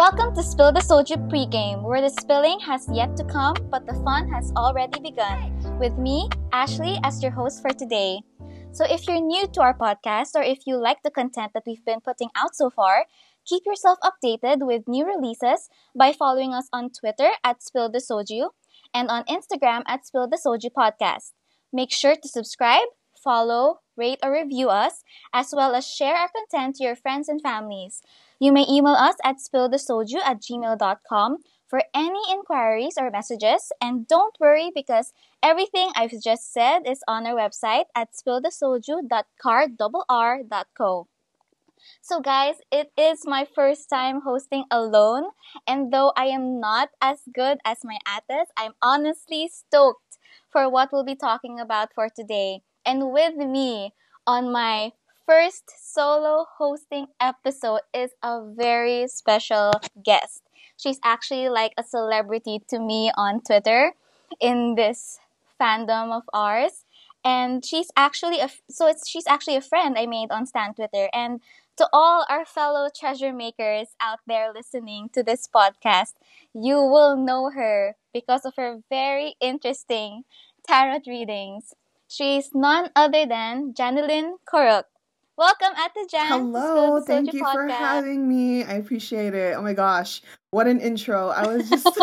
Welcome to Spill the Soju pregame, where the spilling has yet to come, but the fun has already begun. With me, Ashley, as your host for today. So, if you're new to our podcast or if you like the content that we've been putting out so far, keep yourself updated with new releases by following us on Twitter at Spill the Soju and on Instagram at Spill the Soju Podcast. Make sure to subscribe, follow, rate, or review us, as well as share our content to your friends and families. You may email us at spillthesoju at gmail.com for any inquiries or messages. And don't worry because everything I've just said is on our website at spillthesoju.carrd.co. So, guys, it is my first time hosting alone, and though I am not as good as my ates, I'm honestly stoked for what we'll be talking about for today. And with me on my first solo hosting episode is a very special guest. She's actually like a celebrity to me on Twitter in this fandom of ours. And she's actually a so it's she's actually a friend I made on Stan Twitter. And to all our fellow treasure makers out there listening to this podcast, you will know her because of her very interesting tarot readings. She's none other than Janelyn Kuruk. Welcome, Ate Jan. Podcast. Hello, thank you podcast. for having me. I appreciate it. Oh my gosh, what an intro! I was just,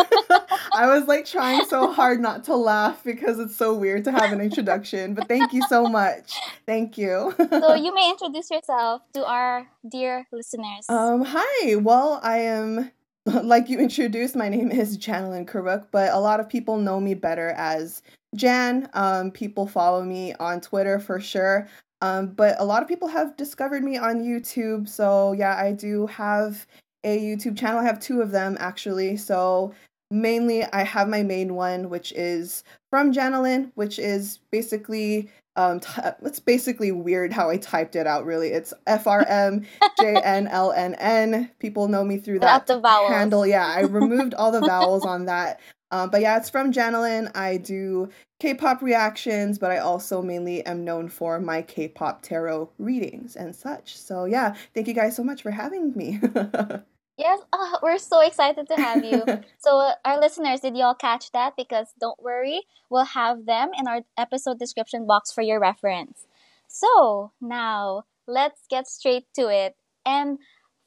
I was like trying so hard not to laugh because it's so weird to have an introduction. But thank you so much. Thank you. so you may introduce yourself to our dear listeners. Um, hi. Well, I am like you introduced, my name is Janelyn Kuruk, but a lot of people know me better as Jan. Um, people follow me on Twitter for sure. Um, but a lot of people have discovered me on YouTube. So, yeah, I do have a YouTube channel. I have two of them actually. So, mainly, I have my main one, which is from Janelyn, which is basically. Um, t- it's basically weird how I typed it out. Really, it's F R M J N L N N. People know me through that handle. Yeah, I removed all the vowels on that. Um, but yeah, it's from Janelyn. I do K-pop reactions, but I also mainly am known for my K-pop tarot readings and such. So yeah, thank you guys so much for having me. yes, uh, we're so excited to have you. so uh, our listeners, did y'all catch that? Because don't worry, we'll have them in our episode description box for your reference. So now let's get straight to it. And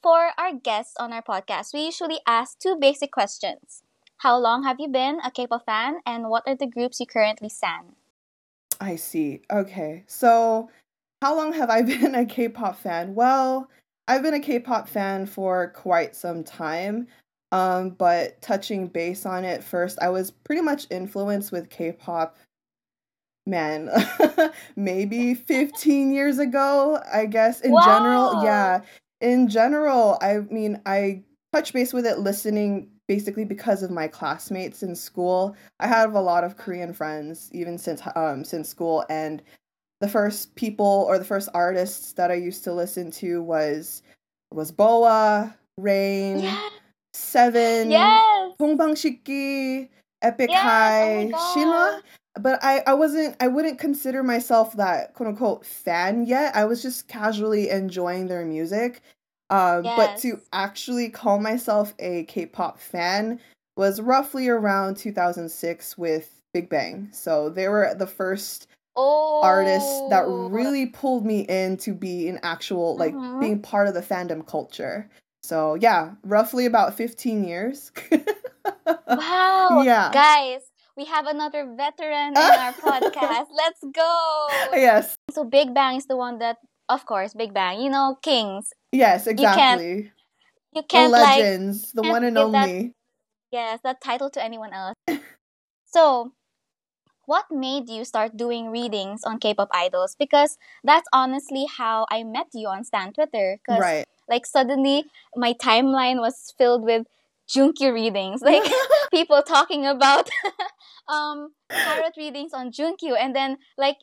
for our guests on our podcast, we usually ask two basic questions. How long have you been a K-pop fan, and what are the groups you currently stan? I see. Okay, so how long have I been a K-pop fan? Well, I've been a K-pop fan for quite some time. Um, but touching base on it first, I was pretty much influenced with K-pop man maybe 15 years ago i guess in Whoa. general yeah in general i mean i touch base with it listening basically because of my classmates in school. I have a lot of Korean friends even since um since school and the first people or the first artists that I used to listen to was was Boa, Rain, yes. Seven, yes. Dongbangshinki, Epik yes. High, oh. But I, I wasn't I wouldn't consider myself that quote unquote fan yet. I was just casually enjoying their music. Um, yes. But to actually call myself a K pop fan was roughly around 2006 with Big Bang. So they were the first oh. artists that really pulled me in to be an actual, like, mm-hmm. being part of the fandom culture. So yeah, roughly about 15 years. wow. Yeah. Guys, we have another veteran in our podcast. Let's go. Yes. So Big Bang is the one that of course, Big Bang. You know, kings. Yes, exactly. You can't, you can't the legends, like, the one and only. That, yes, that title to anyone else. so, what made you start doing readings on K-pop idols? Because that's honestly how I met you on Stan Twitter. Cause, right. Like suddenly, my timeline was filled with Junkyu readings, like people talking about um tarot readings on Junkyu, and then like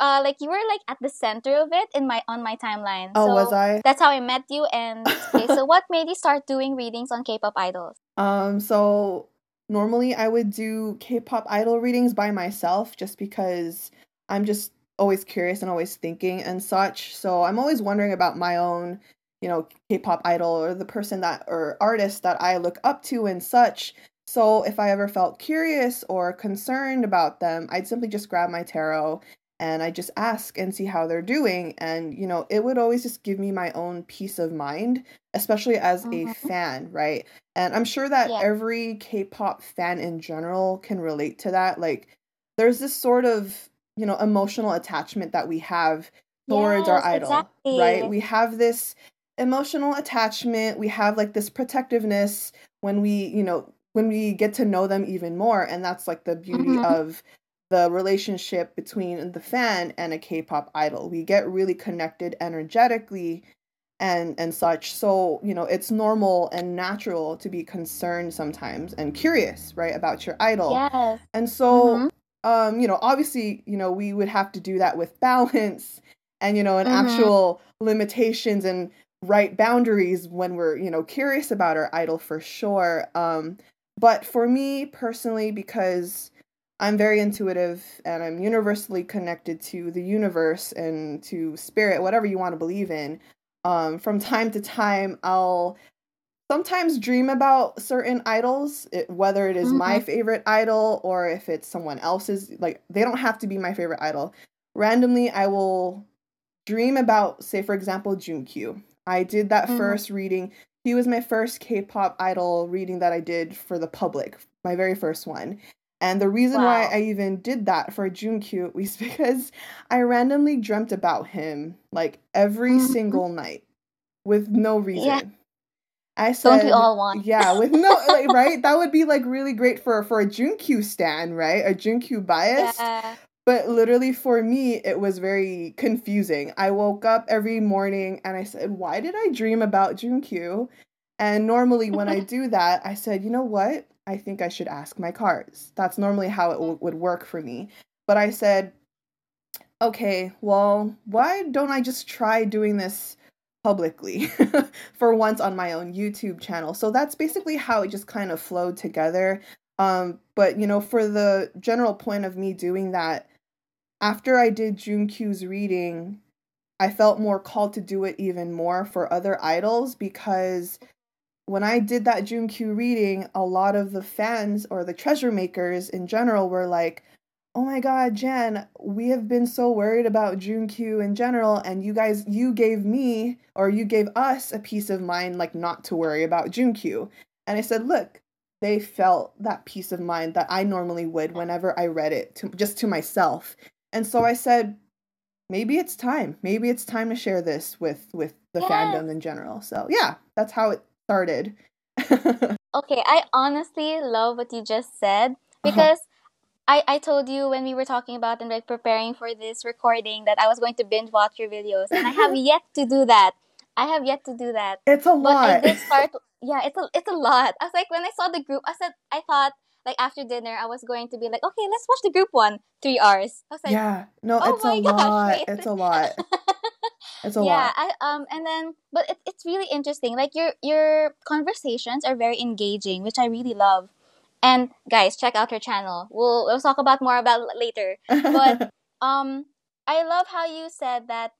uh, like you were like at the center of it in my on my timeline. Oh, so was I? That's how I met you. And okay, so what made you start doing readings on K-pop idols? Um, so normally I would do K-pop idol readings by myself, just because I'm just always curious and always thinking and such. So I'm always wondering about my own, you know, K-pop idol or the person that or artist that I look up to and such. So if I ever felt curious or concerned about them, I'd simply just grab my tarot and I just ask and see how they're doing. And, you know, it would always just give me my own peace of mind, especially as mm-hmm. a fan, right? And I'm sure that yeah. every K pop fan in general can relate to that. Like, there's this sort of, you know, emotional attachment that we have towards yes, our idol, exactly. right? We have this emotional attachment, we have like this protectiveness when we, you know, when we get to know them even more. And that's like the beauty mm-hmm. of the relationship between the fan and a K-pop idol. We get really connected energetically and and such. So, you know, it's normal and natural to be concerned sometimes and curious, right, about your idol. Yes. And so mm-hmm. um, you know, obviously, you know, we would have to do that with balance and you know, and mm-hmm. actual limitations and right boundaries when we're, you know, curious about our idol for sure. Um but for me personally because I'm very intuitive and I'm universally connected to the universe and to spirit, whatever you want to believe in. Um, from time to time, I'll sometimes dream about certain idols, it, whether it is mm-hmm. my favorite idol or if it's someone else's. Like, they don't have to be my favorite idol. Randomly, I will dream about, say, for example, Junkyu. I did that mm-hmm. first reading. He was my first K pop idol reading that I did for the public, my very first one. And the reason wow. why I even did that for Junkyu was because I randomly dreamt about him like every mm-hmm. single night with no reason. Yeah. I said, Don't we all want? Yeah, with no like, right. That would be like really great for for a Junkyu stan, right? A Junkyu bias. Yeah. But literally for me, it was very confusing. I woke up every morning and I said, "Why did I dream about Junkyu?" And normally when I do that, I said, "You know what? I think I should ask my cards. That's normally how it w- would work for me. But I said, okay, well, why don't I just try doing this publicly for once on my own YouTube channel? So that's basically how it just kind of flowed together. Um, but you know, for the general point of me doing that, after I did Junkyu's reading, I felt more called to do it even more for other idols because when I did that Junkyu reading, a lot of the fans or the treasure makers in general were like, "Oh my god, Jen, we have been so worried about Junkyu in general and you guys you gave me or you gave us a peace of mind like not to worry about Junkyu. And I said, "Look, they felt that peace of mind that I normally would whenever I read it to just to myself." And so I said, maybe it's time. Maybe it's time to share this with with the fandom in general. So, yeah, that's how it started. okay, I honestly love what you just said uh-huh. because uh-huh. I, I told you when we were talking about and like preparing for this recording that I was going to binge watch your videos and I have yet to do that. I have yet to do that. It's a lot. But I did start yeah, it's a it's a lot. I was like when I saw the group, I said I thought like after dinner I was going to be like, okay, let's watch the group one. Three hours. I was like, Yeah. No, oh it's a gosh, lot. Wait. It's a lot. It's a yeah, lot. I, um, and then, but it, it's really interesting. Like your your conversations are very engaging, which I really love. And guys, check out her channel. We'll we'll talk about more about later. But um, I love how you said that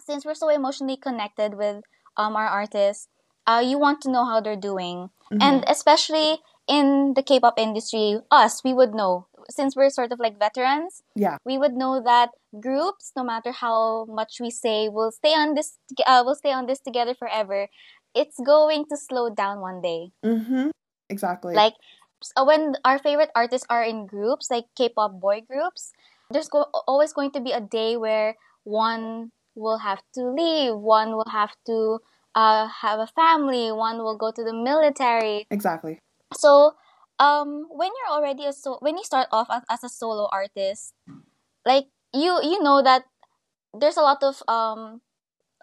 since we're so emotionally connected with um our artists, uh, you want to know how they're doing, mm-hmm. and especially in the K-pop industry, us we would know since we're sort of like veterans, yeah, we would know that groups, no matter how much we say, will stay on this, uh, will stay on this together forever. It's going to slow down one day. Mm-hmm. Exactly. Like so when our favorite artists are in groups, like K-pop boy groups, there's go- always going to be a day where one will have to leave, one will have to uh, have a family, one will go to the military. Exactly. So um when you're already a so when you start off as, as a solo artist like you you know that there's a lot of um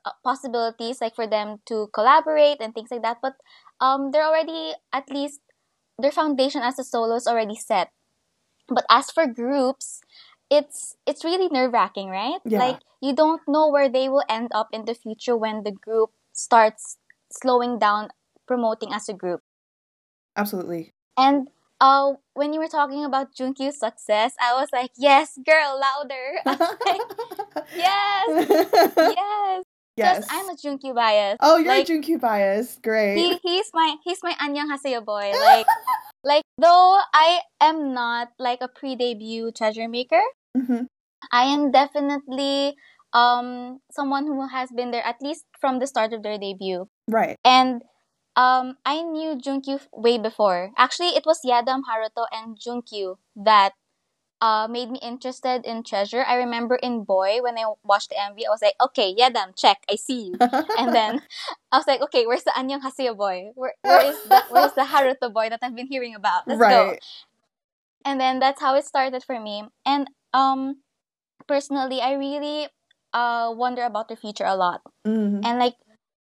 uh, possibilities like for them to collaborate and things like that but um they're already at least their foundation as a solo is already set. But as for groups it's it's really nerve-wracking right? Yeah. like you don't know where they will end up in the future when the group starts slowing down promoting as a group. Absolutely and uh, when you were talking about Junkyu's success, I was like, yes, girl, louder. like, yes, yes. Yes. I'm a Junkyu bias. Oh, you're like, a Junkyu bias. Great. he, he's my he's my Anyang Haseyo boy. Like like though I am not like a pre-debut treasure maker, hmm I am definitely um someone who has been there at least from the start of their debut. Right. And um I knew Junkyu way before. Actually, it was Yadam, Haruto, and Junkyu that uh made me interested in treasure. I remember in Boy when I watched the MV, I was like, okay, Yadam, check, I see you. And then I was like, okay, where's the Anyang Haseyo boy? Where, where is the where's the Haruto boy that I've been hearing about? Let's go. And then that's how it started for me. And um personally, I really uh wonder about the future a lot. hmm And like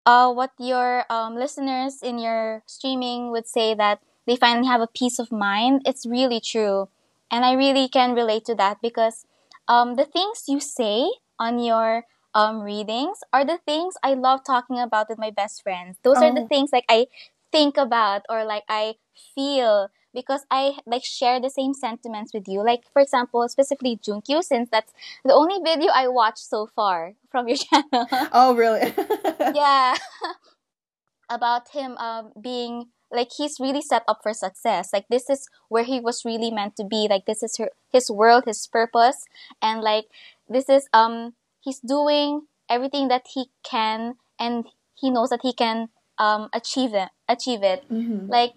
uh what your um listeners in your streaming would say that they finally have a peace of mind, it's really true. And I really can relate to that because um the things you say on your um readings are the things I love talking about with my best friends. Those are the Oh. things like I think about or like I feel because I like share the same sentiments with you. Like for example, specifically Junkyu, since that's the only video I watched so far from your channel. Oh, really? yeah, about him um being like he's really set up for success. Like this is where he was really meant to be. Like this is her, his world, his purpose, and like this is um he's doing everything that he can, and he knows that he can um achieve it. Achieve it hmm like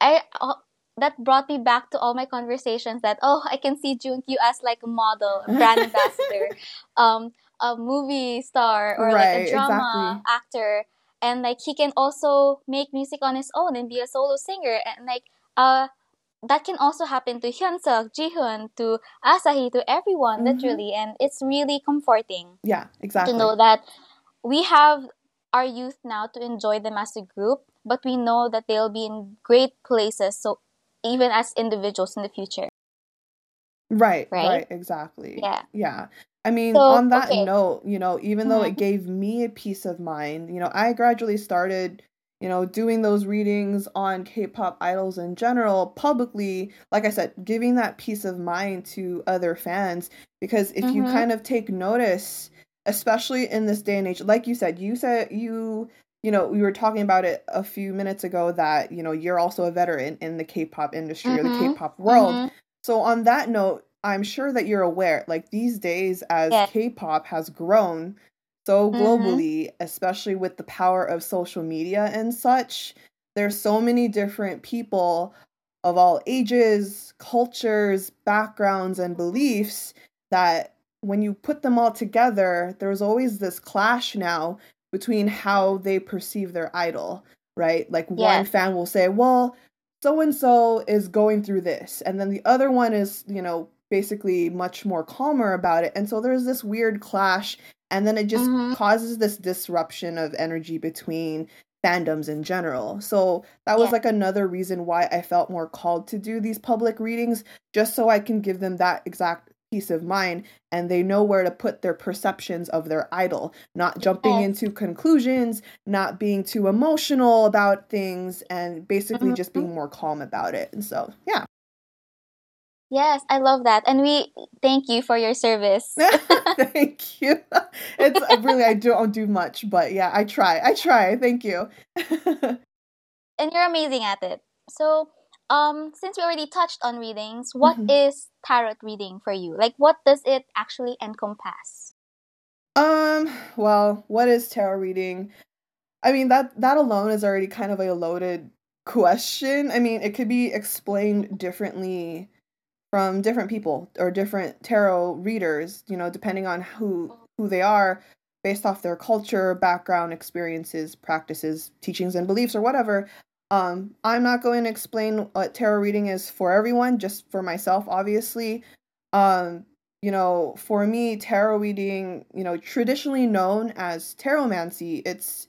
I uh, that brought me back to all my conversations that oh I can see Junkyu as like a model, a brand ambassador, um, a movie star or like a drama actor, and like he can also make music on his own and be a solo singer and like uh that can also happen to Hyunsuk, Jihoon, to Asahi, to everyone Mhm. literally, and it's really comforting Yeah, exactly. to know that we have our youth now to enjoy them as a group, but we know that they'll be in great places. So even as individuals in the future. Right, Right? right, exactly. Yeah. Yeah. I mean, So, on that okay. note, you know, even though it Mhm. gave me a peace of mind, you know, I gradually started, you know, doing those readings on K-pop idols in general publicly, like I said, giving that peace of mind to other fans because if you Mhm. kind of take notice, especially in this day and age, like you said, you said you you know, we were talking about it a few minutes ago that, you know, you're also a veteran in the K-pop industry or the Mhm. K-pop world. Mhm. So on that note, I'm sure that you're aware, like these days as Yeah. K-pop has grown so Mhm. globally, especially with the power of social media and such, there's so many different people of all ages, cultures, backgrounds, and beliefs that when you put them all together, there's always this clash now between how they perceive their idol, right? Like one fan will say, well, so and so is going through this, and then the other one is, you know, basically much more calmer about it. And so there's this weird clash, and then it just Mhm. causes this disruption of energy between fandoms in general. So that was Yeah. like another reason why I felt more called to do these public readings, just so I can give them that exact peace of mind and they know where to put their perceptions of their idol, not jumping Yes. into conclusions, not being too emotional about things, and basically just Mhm. being more calm about it. And so, yeah. Yes, I love that. And we thank you for your service. Thank you. It's uh, really I don't do much, but yeah, I try. I try. Thank you. and you're amazing at it. So, um, since we already touched on readings, what is Mhm. tarot reading for you? Like, what does it actually encompass? Um, well, what is tarot reading? I mean, that that alone is already kind of a loaded question. I mean, it could be explained differently from different people or different tarot readers, you know, depending on who who they are based off their culture, background, experiences, practices, teachings and beliefs or whatever. Um, I'm not going to explain what tarot reading is for everyone, just for myself obviously. Um, you know, for me, tarot reading, you know, traditionally known as taromancy, it's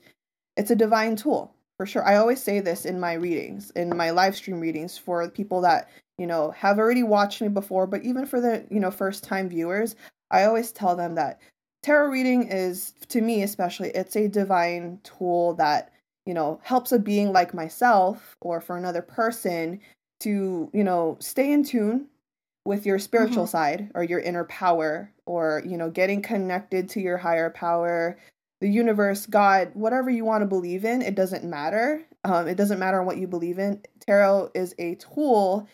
it's a divine tool for sure. I always say this in my readings, in my live stream readings for people that, you know, have already watched me before, but even for the, you know, first time viewers, I always tell them that tarot reading is to me especially, it's a divine tool that, you know, helps a being like myself or for another person to, you know, stay in tune with your spiritual Mhm. side or your inner power or, you know, getting connected to your higher power, the universe, God, whatever you want to believe in, it doesn't matter. Um, it doesn't matter what you believe in. Tarot is a tool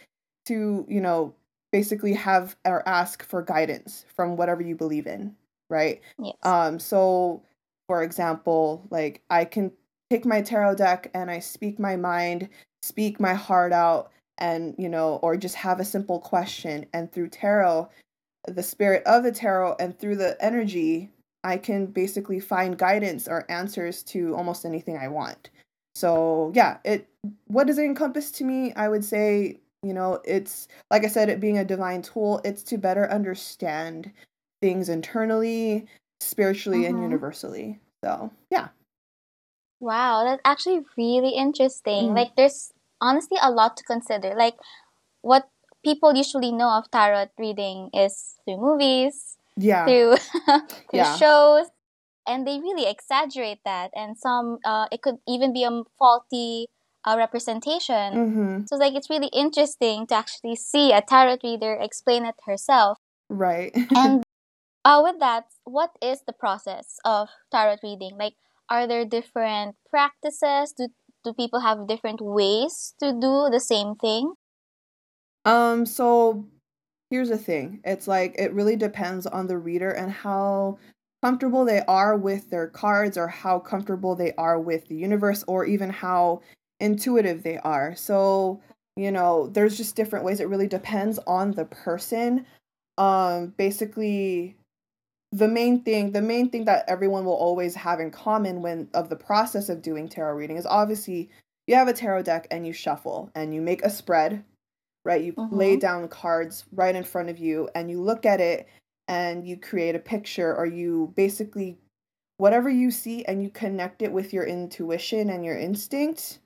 to, you know, basically have or ask for guidance from whatever you believe in, right? Yes. Um, so for example, like I can pick my tarot deck and I speak my mind, speak my heart out, and you know, or just have a simple question. And through tarot, the spirit of the tarot and through the energy, I can basically find guidance or answers to almost anything I want. So yeah, it what does it encompass to me? I would say, you know, it's like I said, it being a divine tool, it's to better understand things internally, spiritually, and Mhm. universally. So yeah. Wow, that's actually really interesting. Mm. Like, there's honestly a lot to consider. Like, what people usually know of tarot reading is through movies, Yeah. through through Yeah. shows, and they really exaggerate that. And some, uh, it could even be a faulty uh, representation. Mhm. So, like, it's really interesting to actually see a tarot reader explain it herself. Right. And uh, with that, what is the process of tarot reading? Like, are there different practices? Do do people have different ways to do the same thing? Um, so here's the thing. It's like it really depends on the reader and how comfortable they are with their cards or how comfortable they are with the universe or even how intuitive they are. So, you know, there's just different ways. It really depends on the person. Um, basically the main thing, the main thing that everyone will always have in common when of the process of doing tarot reading is obviously you have a tarot deck and you shuffle and you make a spread right? You lay Mhm. down cards right in front of you and you look at it and you create a picture or you basically whatever you see and you connect it with your intuition and your instinct,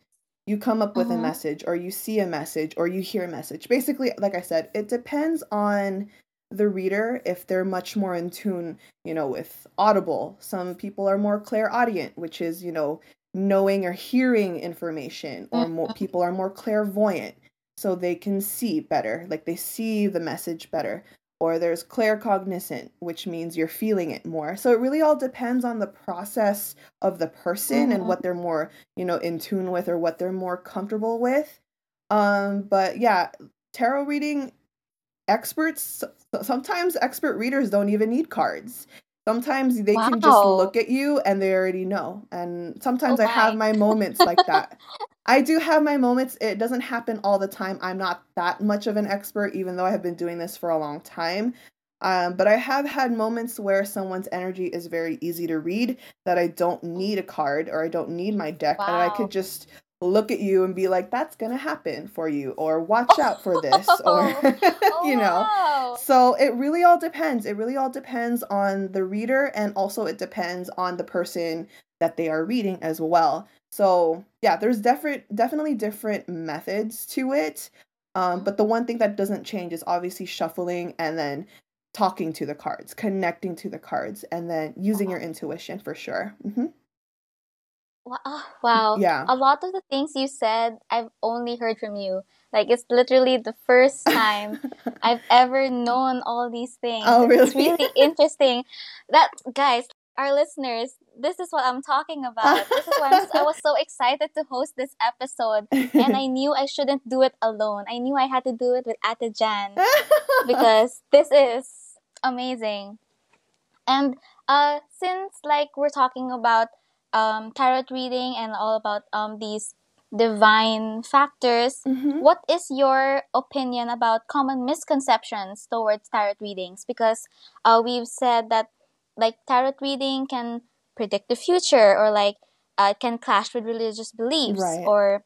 you come up with a Mhm. message or you see a message or you hear a message. Basically, like I said, it depends on the reader if they're much more in tune, you know, with audible. Some people are more clairaudient, which is, you know, knowing or hearing information, or more Mhm. people are more clairvoyant so they can see better, like they see the message better. Or there's claircognizant, which means you're feeling it more. So it really all depends on the process of the person and Mhm. what they're more, you know, in tune with or what they're more comfortable with. Um, but yeah, tarot reading experts sometimes expert readers don't even need cards. Sometimes they can just look at you and they already know. And Oh sometimes I have my. my moments like that. I do have my moments. It doesn't happen all the time. I'm not that much of an expert, even though I have been doing this for a long time. Um, but I have had moments where someone's energy is very easy to read, that I don't need a card or I don't need my deck, and I could just look at you and be like, that's gonna happen for you, or watch out for this, or, Oh, you know. wow. So it really all depends. It really all depends on the reader, and also it depends on the person that they are reading as well. So yeah, there's different, definitely different methods to it. Um, but the one thing that doesn't change is obviously shuffling and then talking to the cards, connecting to the cards, and then using your intuition for sure. hmm Wow. ah, Wow. Yeah. A lot of the things you said, I've only heard from you. Like, it's literally the first time I've ever known all these things. Oh, and It's really? really interesting. That, guys, our listeners, this is what I'm talking about. This is why I'm, I was so excited to host this episode. And I knew I shouldn't do it alone. I knew I had to do it with Ate Jan because this is amazing. And uh, since like we're talking about um, tarot reading and all about um, these divine factors, Mhm. what is your opinion about common misconceptions towards tarot readings? Because uh, we've said that like tarot reading can predict the future or like uh, can clash with religious beliefs Right. or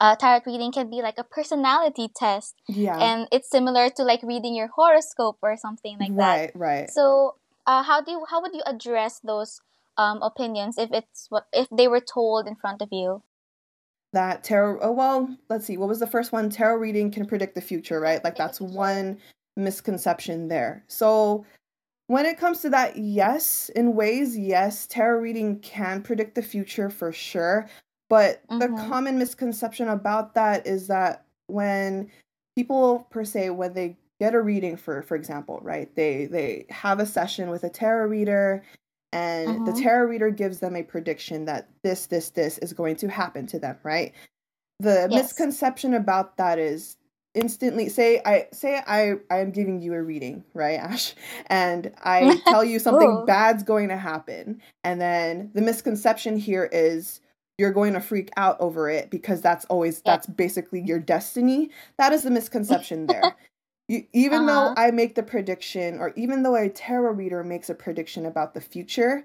uh, tarot reading can be like a personality test Yeah. and it's similar to like reading your horoscope or something like that. right, right. So, uh, how do you, how would you address those um, opinions if it's what if they were told in front of you? that tarot oh well let's see. What was the first one? Tarot reading can predict the future right? Like that's one misconception there. So when it comes to that yes in ways yes tarot reading can predict the future for sure. But the Mhm. common misconception about that is that when people per se when they get a reading for for example right they they have a session with a tarot reader and Mhm. the tarot reader gives them a prediction that this, this, this is going to happen to them, right? The Yes. misconception about that is instantly say I say I I am giving you a reading, right, Ash? And I tell you something bad's going to happen. And then the misconception here is you're going to freak out over it because that's always Yeah. that's basically your destiny. That is the misconception there. You, even Uh-huh. though I make the prediction, or even though a tarot reader makes a prediction about the future,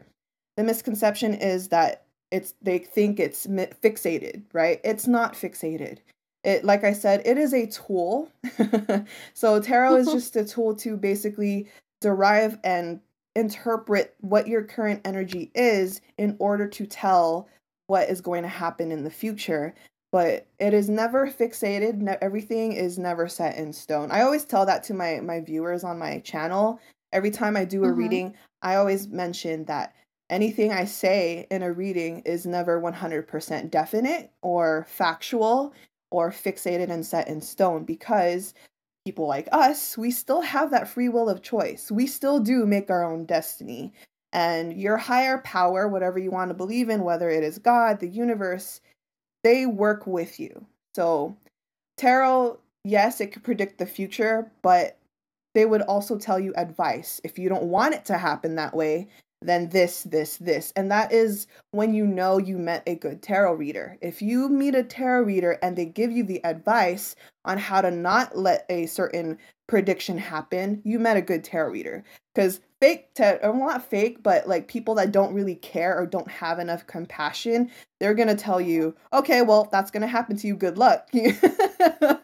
the misconception is that it's they think it's mi- fixated, right? It's not fixated. It, like I said, it is a tool. so tarot is just a tool to basically derive and interpret what your current energy is in order to tell what is going to happen in the future but it is never fixated ne- everything is never set in stone. I always tell that to my my viewers on my channel. Every time i do a Mhm. reading i always mention that anything i say in a reading is never 100% definite or factual or fixated and set in stone because people like us we still have that free will of choice. We still do make our own destiny. And your higher power whatever you want to believe in whether it is god the universe they work with you. So, tarot, yes, it could predict the future, but they would also tell you advice. If you don't want it to happen that way, then this, this, this. And that is when you know you met a good tarot reader. If you meet a tarot reader and they give you the advice on how to not let a certain prediction happen, you met a good tarot reader. Because fake tarot, uh, well, not fake, but like people that don't really care or don't have enough compassion, they're gonna tell you, okay, well, that's gonna happen to you. Good luck.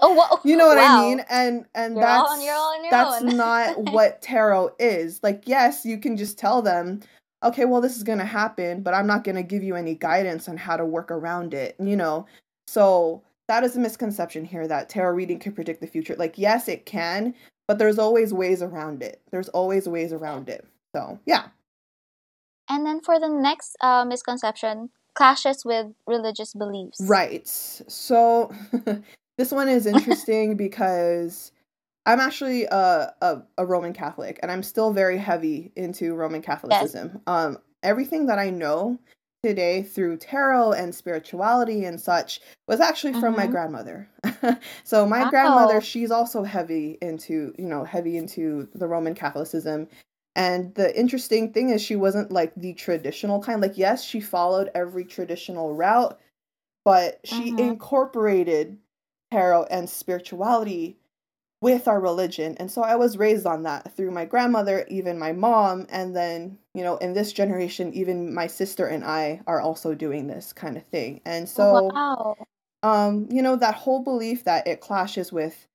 Oh, whoa. you know what I mean? And and You're that's on- you're all on your that's not what tarot is. Like, yes, you can just tell them, okay, well, this is gonna happen, but I'm not gonna give you any guidance on how to work around it. You know, so that is a misconception here that tarot reading can predict the future. Like, yes, it can, but there's always ways around it. There's always ways around it. So yeah. And then for the next uh, misconception, clashes with religious beliefs. Right. So this one is interesting because I'm actually a, a, a Roman Catholic and I'm still very heavy into Roman Catholicism. Um, everything that I know today through tarot and spirituality and such was actually from my Mhm. grandmother. so my Wow. grandmother, she's also heavy into, you know, heavy into the Roman Catholicism. And the interesting thing is she wasn't like the traditional kind. Like yes, she followed every traditional route, but she Mhm. incorporated tarot and spirituality with our religion. And so I was raised on that through my grandmother, even my mom, and then, you know, in this generation, even my sister and I are also doing this kind of thing. And so, wow. um, you know, that whole belief that it clashes with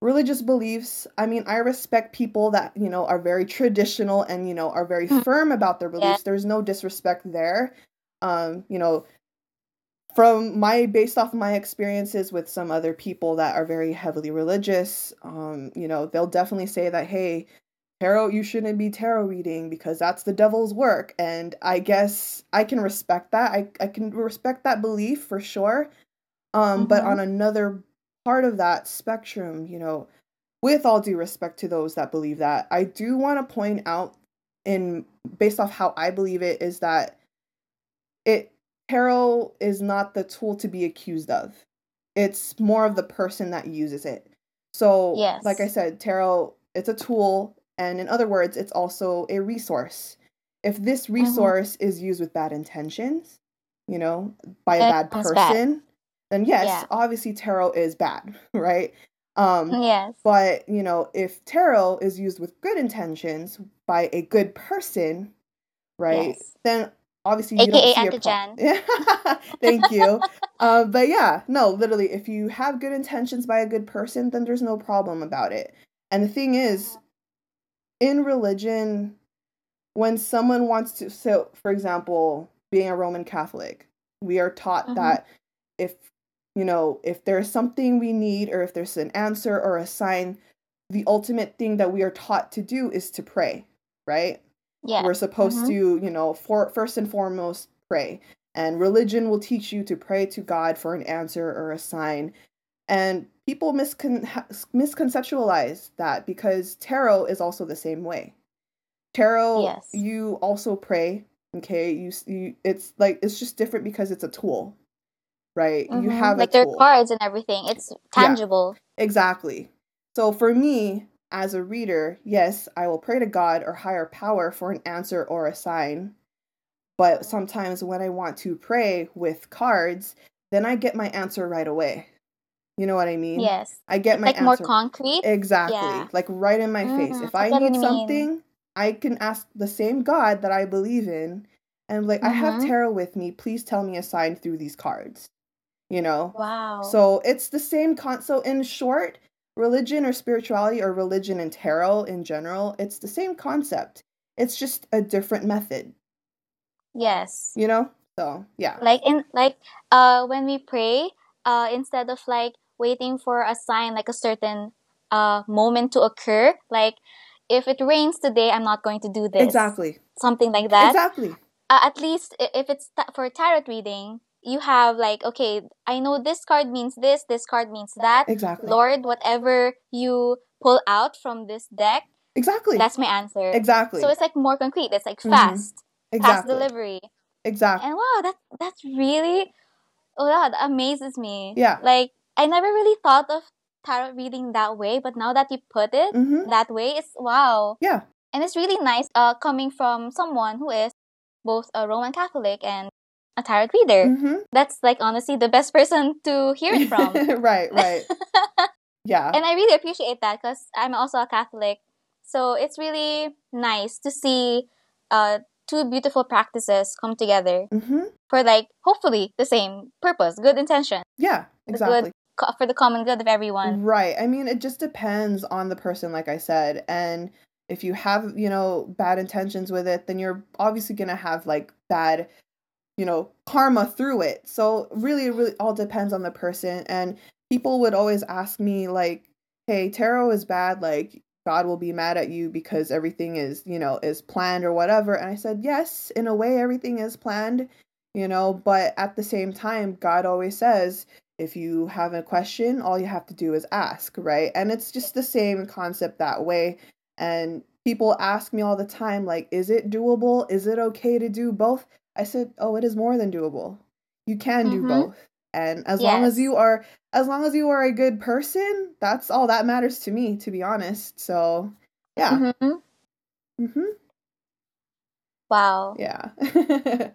religious beliefs. I mean, I respect people that, you know, are very traditional and, you know, are very Mm. firm about their beliefs. There's no disrespect there. Um, you know, from my based off of my experiences with some other people that are very heavily religious, um, you know, they'll definitely say that, hey, tarot, you shouldn't be tarot reading because that's the devil's work. And I guess I can respect that. I, I can respect that belief for sure. Um, but Mhm. on another part of that spectrum, you know, with all due respect to those that believe that, I do want to point out in based off how I believe it is that it tarot is not the tool to be accused of. It's more of the person that uses it. So, Yes. like I said, tarot it's a tool and in other words, it's also a resource. If this Mm-hmm. resource is used with bad intentions, you know, by a bad becomes bad. person, then yes, Yeah. obviously tarot is bad, right? Um Yes. but, you know, if tarot is used with good intentions by a good person, right? Yes. Then obviously you AKA don't see Auntie a problem. Thank you. uh, but yeah, no, literally, if you have good intentions by a good person, then there's no problem about it. And the thing is, in religion, when someone wants to, so for example, being a Roman Catholic, we are taught Mhm. that if you know, if there's something we need or if there's an answer or a sign, the ultimate thing that we are taught to do is to pray, right? Yeah. We're supposed Mhm. to, you know, for first and foremost pray. And religion will teach you to pray to God for an answer or a sign. And people miscon- misconceptualize that because tarot is also the same way. Tarot, Yes. you also pray Okay, you, you it's like it's just different because it's a tool, right? Mm-hmm. You have like their cards and everything. It's tangible. Exactly. So for me, as a reader, yes, I will pray to God or higher power for an answer or a sign. But sometimes when I want to pray with cards, then I get my answer right away. You know what I mean? Yes. I get my answer. Like more concrete. exactly, Yeah. like right in my face. Mhm, If I I need you mean. something, I can ask the same God that I believe in and like I have Mhm. tarot with me, please tell me a sign through these cards. You know? Wow. So it's the same con so in short, religion or spirituality or religion and tarot in general, it's the same concept. It's just a different method, yes. you know? So yeah. Like in like uh when we pray, uh instead of like waiting for a sign like a certain uh moment to occur, like if it rains today, I'm not going to do this. Exactly. Something like that. Exactly. uh, at least if it's ta- for tarot reading, you have like, okay, I know this card means this, this card means that. Exactly. Lord, whatever you pull out from this deck, Exactly. that's my answer. Exactly. So it's like more concrete. It's like Mhm. fast, fast exactly. delivery. Exactly. And wow, that that's really, oh yeah, that amazes me. Yeah. Like I never really thought of tarot reading that way, but now that you put it Mhm. that way, it's wow. Yeah. And it's really nice uh, coming from someone who is both a Roman Catholic and a tarot reader. Mhm. That's like honestly the best person to hear it from. right, right. Yeah. and I really appreciate that because I'm also a Catholic. So it's really nice to see uh, two beautiful practices come together Mhm. for like hopefully the same purpose, good intention, Yeah, the exactly. good for the common good of everyone. Right. I mean, it just depends on the person, like I said. And if you have, you know, bad intentions with it, then you're obviously going to have like bad, you know, karma through it. So really, really all depends on the person. And people would always ask me, like, hey, tarot is bad. Like, God will be mad at you because everything is, you know, is planned or whatever. And I said, yes, in a way, everything is planned, you know, but at the same time, God always says, if you have a question, all you have to do is ask, right? And it's just the same concept that way. And people ask me all the time, like, is it doable? Is it okay to do both? I said, oh, it is more than doable. You can do Mhm. both. And as long as you are as long as you are a good person, that's all that matters to me, to be honest. So yeah. hmm hmm Wow. Yeah.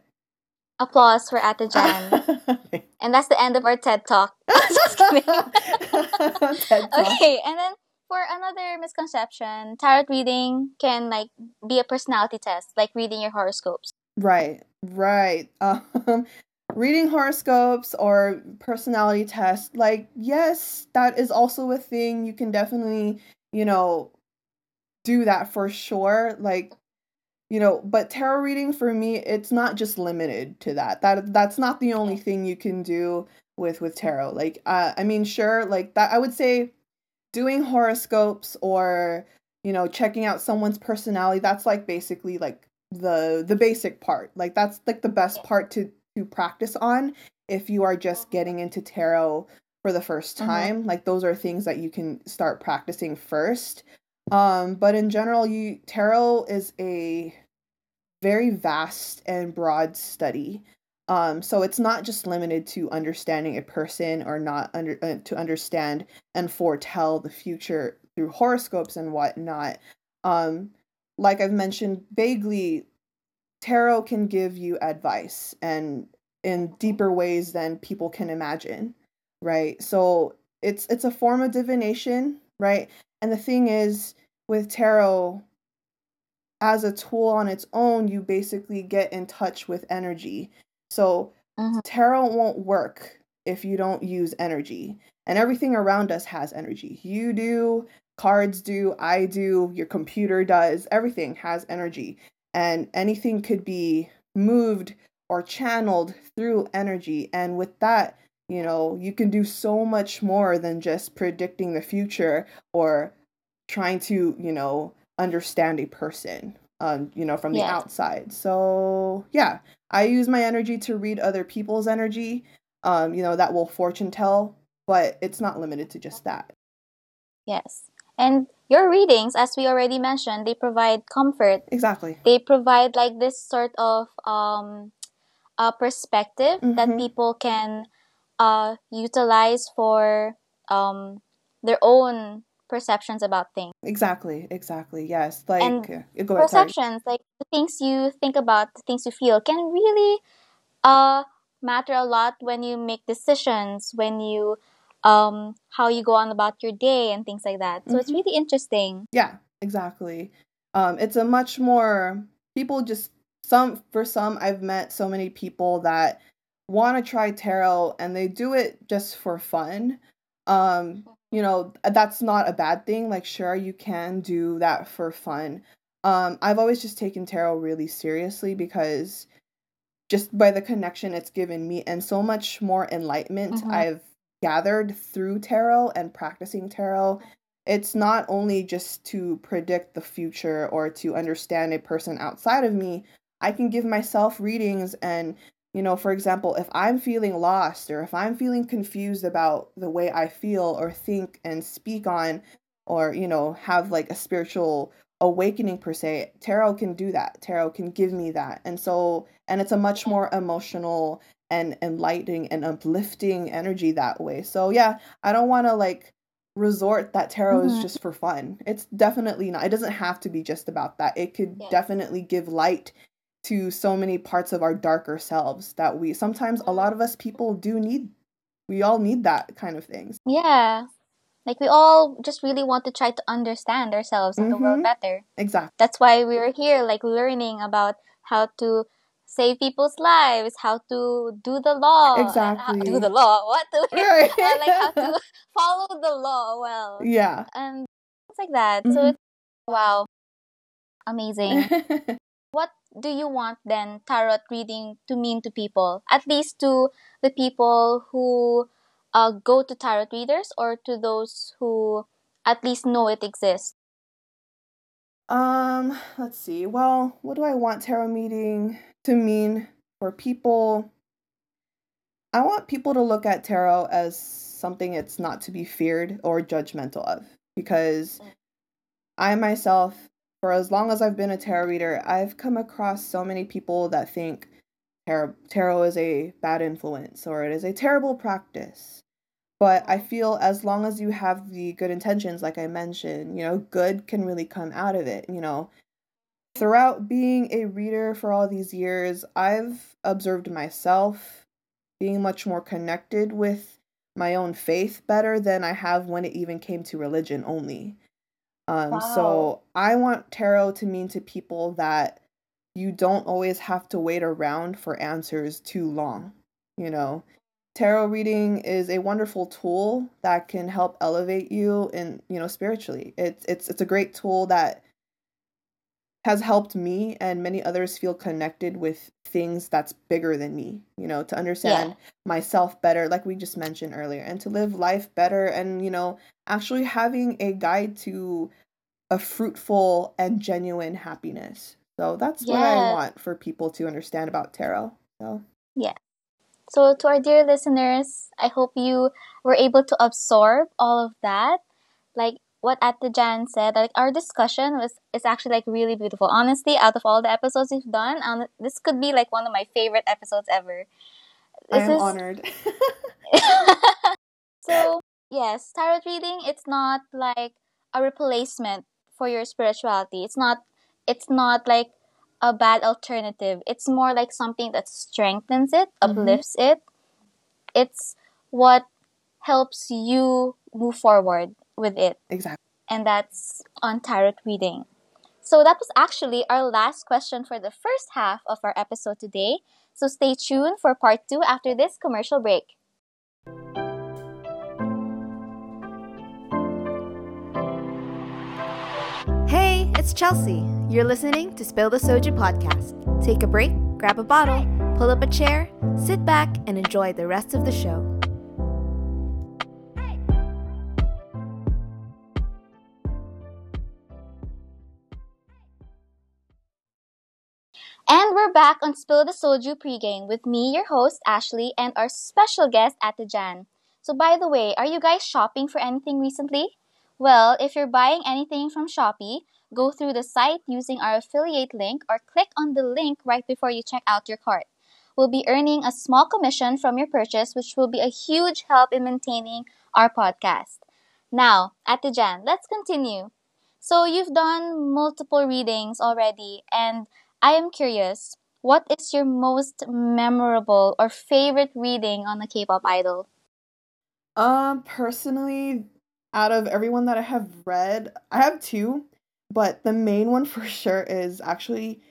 Applause for Ate Jan. and that's the end of our TED Talk. Just kidding. TED Talk. okay, and then for another misconception, tarot reading can like be a personality test, like reading your horoscopes. Right, right. Um, reading horoscopes or personality tests, like, yes, that is also a thing. You can definitely, you know, do that for sure. Like, you know, but tarot reading for me, it's not just limited to that. That that's not the only thing you can do with with tarot. Like, uh, I mean, sure, like that. I would say doing horoscopes or you know checking out someone's personality. That's like basically like the the basic part. Like that's like the best part to to practice on if you are just getting into tarot for the 1st Mhm. time. Like those are things that you can start practicing first. Um but in general you tarot is a very vast and broad study. Um so it's not just limited to understanding a person or not under uh, to understand and foretell the future through horoscopes and whatnot. Um like I've mentioned vaguely, tarot can give you advice and in deeper ways than people can imagine, right? So it's it's a form of divination, right? And the thing is with tarot as a tool on its own, you basically get in touch with energy. So Mhm. tarot won't work if you don't use energy. And everything around us has energy. You do, cards do, I do, your computer does, everything has energy. And anything could be moved or channeled through energy. And with that, you know, you can do so much more than just predicting the future or trying to, you know, understand a person, um, you know, from the Yes. outside. So, yeah, I use my energy to read other people's energy. Um, you know, that will fortune tell, but it's not limited to just that. Yes. And your readings, as we already mentioned, they provide comfort. Exactly. They provide like this sort of um, a perspective that Mhm. people can uh, utilize for um, their own perceptions about things. Exactly. Exactly. Yes. Like And uh, ahead. Sorry. Perceptions, like the things you think about, the things you feel, can really uh, matter a lot when you make decisions, when you um, how you go on about your day and things like that. So it's Mhm. really interesting. Yeah, exactly. Um, it's a much more people just some for some I've met so many people that want to try tarot and they do it just for fun. Um, you know, that's not a bad thing. Like sure you can do that for fun. Um, I've always just taken tarot really seriously because just by the connection it's given me and so much more enlightenment Mhm. I've gathered through tarot and practicing tarot. It's not only just to predict the future or to understand a person outside of me. I can give myself readings and you know, for example, if I'm feeling lost or if I'm feeling confused about the way I feel or think and speak on or you know, have like a spiritual awakening per se, tarot can do that. Tarot can give me that. And so and it's a much more emotional and enlightening and uplifting energy that way. So yeah, I don't want to like resort that tarot is Mhm. just for fun. It's definitely not. It doesn't have to be just about that. It could Yes. definitely give light to so many parts of our darker selves that we sometimes a lot of us people do need we all need that kind of things. Yeah. Like we all just really want to try to understand ourselves and the world Mhm. better. Exactly. That's why we're here, like learning about how to save people's lives, how to do the law, Exactly. do the law. What do we, Right. like how to follow the law well, yeah. and things like that. So Mhm. it's wow, amazing. what do you want then tarot reading to mean to people? At least to the people who uh, go to tarot readers, or to those who at least know it exists. Um, let's see. Well, what do I want tarot meeting to mean for people? I want people to look at tarot as something it's not to be feared or judgmental of because mm. I myself, for as long as I've been a tarot reader, I've come across so many people that think tarot, tarot is a bad influence or it is a terrible practice. But I feel as long as you have the good intentions, like I mentioned, you know, good can really come out of it. You know, throughout being a reader for all these years, I've observed myself being much more connected with my own faith better than I have when it even came to religion only. Um, Wow. so I want tarot to mean to people that you don't always have to wait around for answers too long. You know, tarot reading is a wonderful tool that can help elevate you in, you know, spiritually. It's it's it's a great tool that has helped me and many others feel connected with things that's bigger than me, you know, to understand myself better, like we just mentioned earlier, and to live life better and, you know, actually having a guide to a fruitful and genuine happiness. So that's what I want for people to understand about tarot. So yeah. So, to our dear listeners, I hope you were able to absorb all of that. Like what Ate Jan said, like our discussion was is actually like really beautiful. Honestly, out of all the episodes we've done, um, this could be like one of my favorite episodes ever. I am is honored. so yes, tarot reading. It's not like a replacement for your spirituality. It's not. It's not like a bad alternative. It's more like something that strengthens it, Mhm. uplifts it. It's what helps you move forward with it, exactly. and that's on tarot reading. So that was actually our last question for the first half of our episode today. So stay tuned for part two after this commercial break. Hey, it's Chelsea. You're listening to Spill the Soju podcast. Take a break, grab a bottle, pull up a chair, sit back, and enjoy the rest of the show. And we're back on Spill the Soju pregame with me, your host, Ashley, and our special guest, Ate Jan. So, by the way, are you guys shopping for anything recently? Well, if you're buying anything from Shopee, go through the site using our affiliate link or click on the link right before you check out your cart. We'll be earning a small commission from your purchase, which will be a huge help in maintaining our podcast. Now, Ate Jan, let's continue. So, you've done multiple readings already, and I am curious, what is your most memorable or favorite reading on the K-pop idol? Um, personally, out of everyone that I have read, I have two, but the main one for sure is actually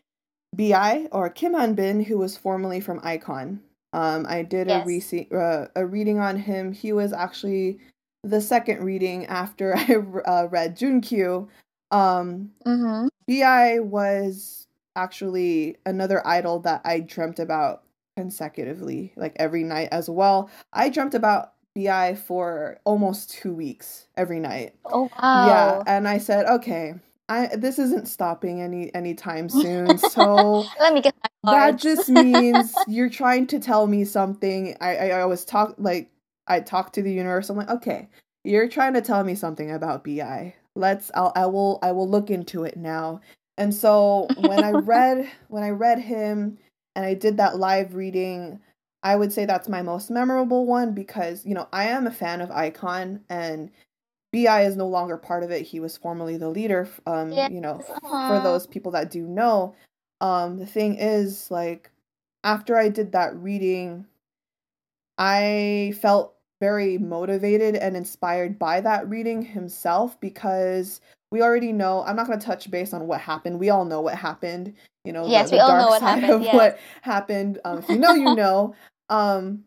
Bi or Kim Hanbin, who was formerly from iKON. Um, I did yes. a rec- uh, a reading on him. He was actually the second reading after I uh, read Junkyu. Um, mm-hmm. Bi was actually another idol that I dreamt about consecutively, like every night as well. I dreamt about Bi for almost two weeks every night. Oh wow! Yeah, and I said, okay, I this isn't stopping any anytime soon. So let me get that just means you're trying to tell me something. I I, I was talk like I talked to the universe. I'm like, okay, you're trying to tell me something about Bi. Let's I'll I will I will look into it now. And so when I read when I read him and I did that live reading, I would say that's my most memorable one because, you know, I am a fan of iKON and Bi is no longer part of it. He was formerly the leader. Um, yes. you know, uh-huh. for those people that do know, um, the thing is like after I did that reading, I felt very motivated and inspired by that reading himself because we already know i'm not going to touch base on what happened we all know what happened you know yes the, the we all know what happened of yes. what happened um, if you know you know um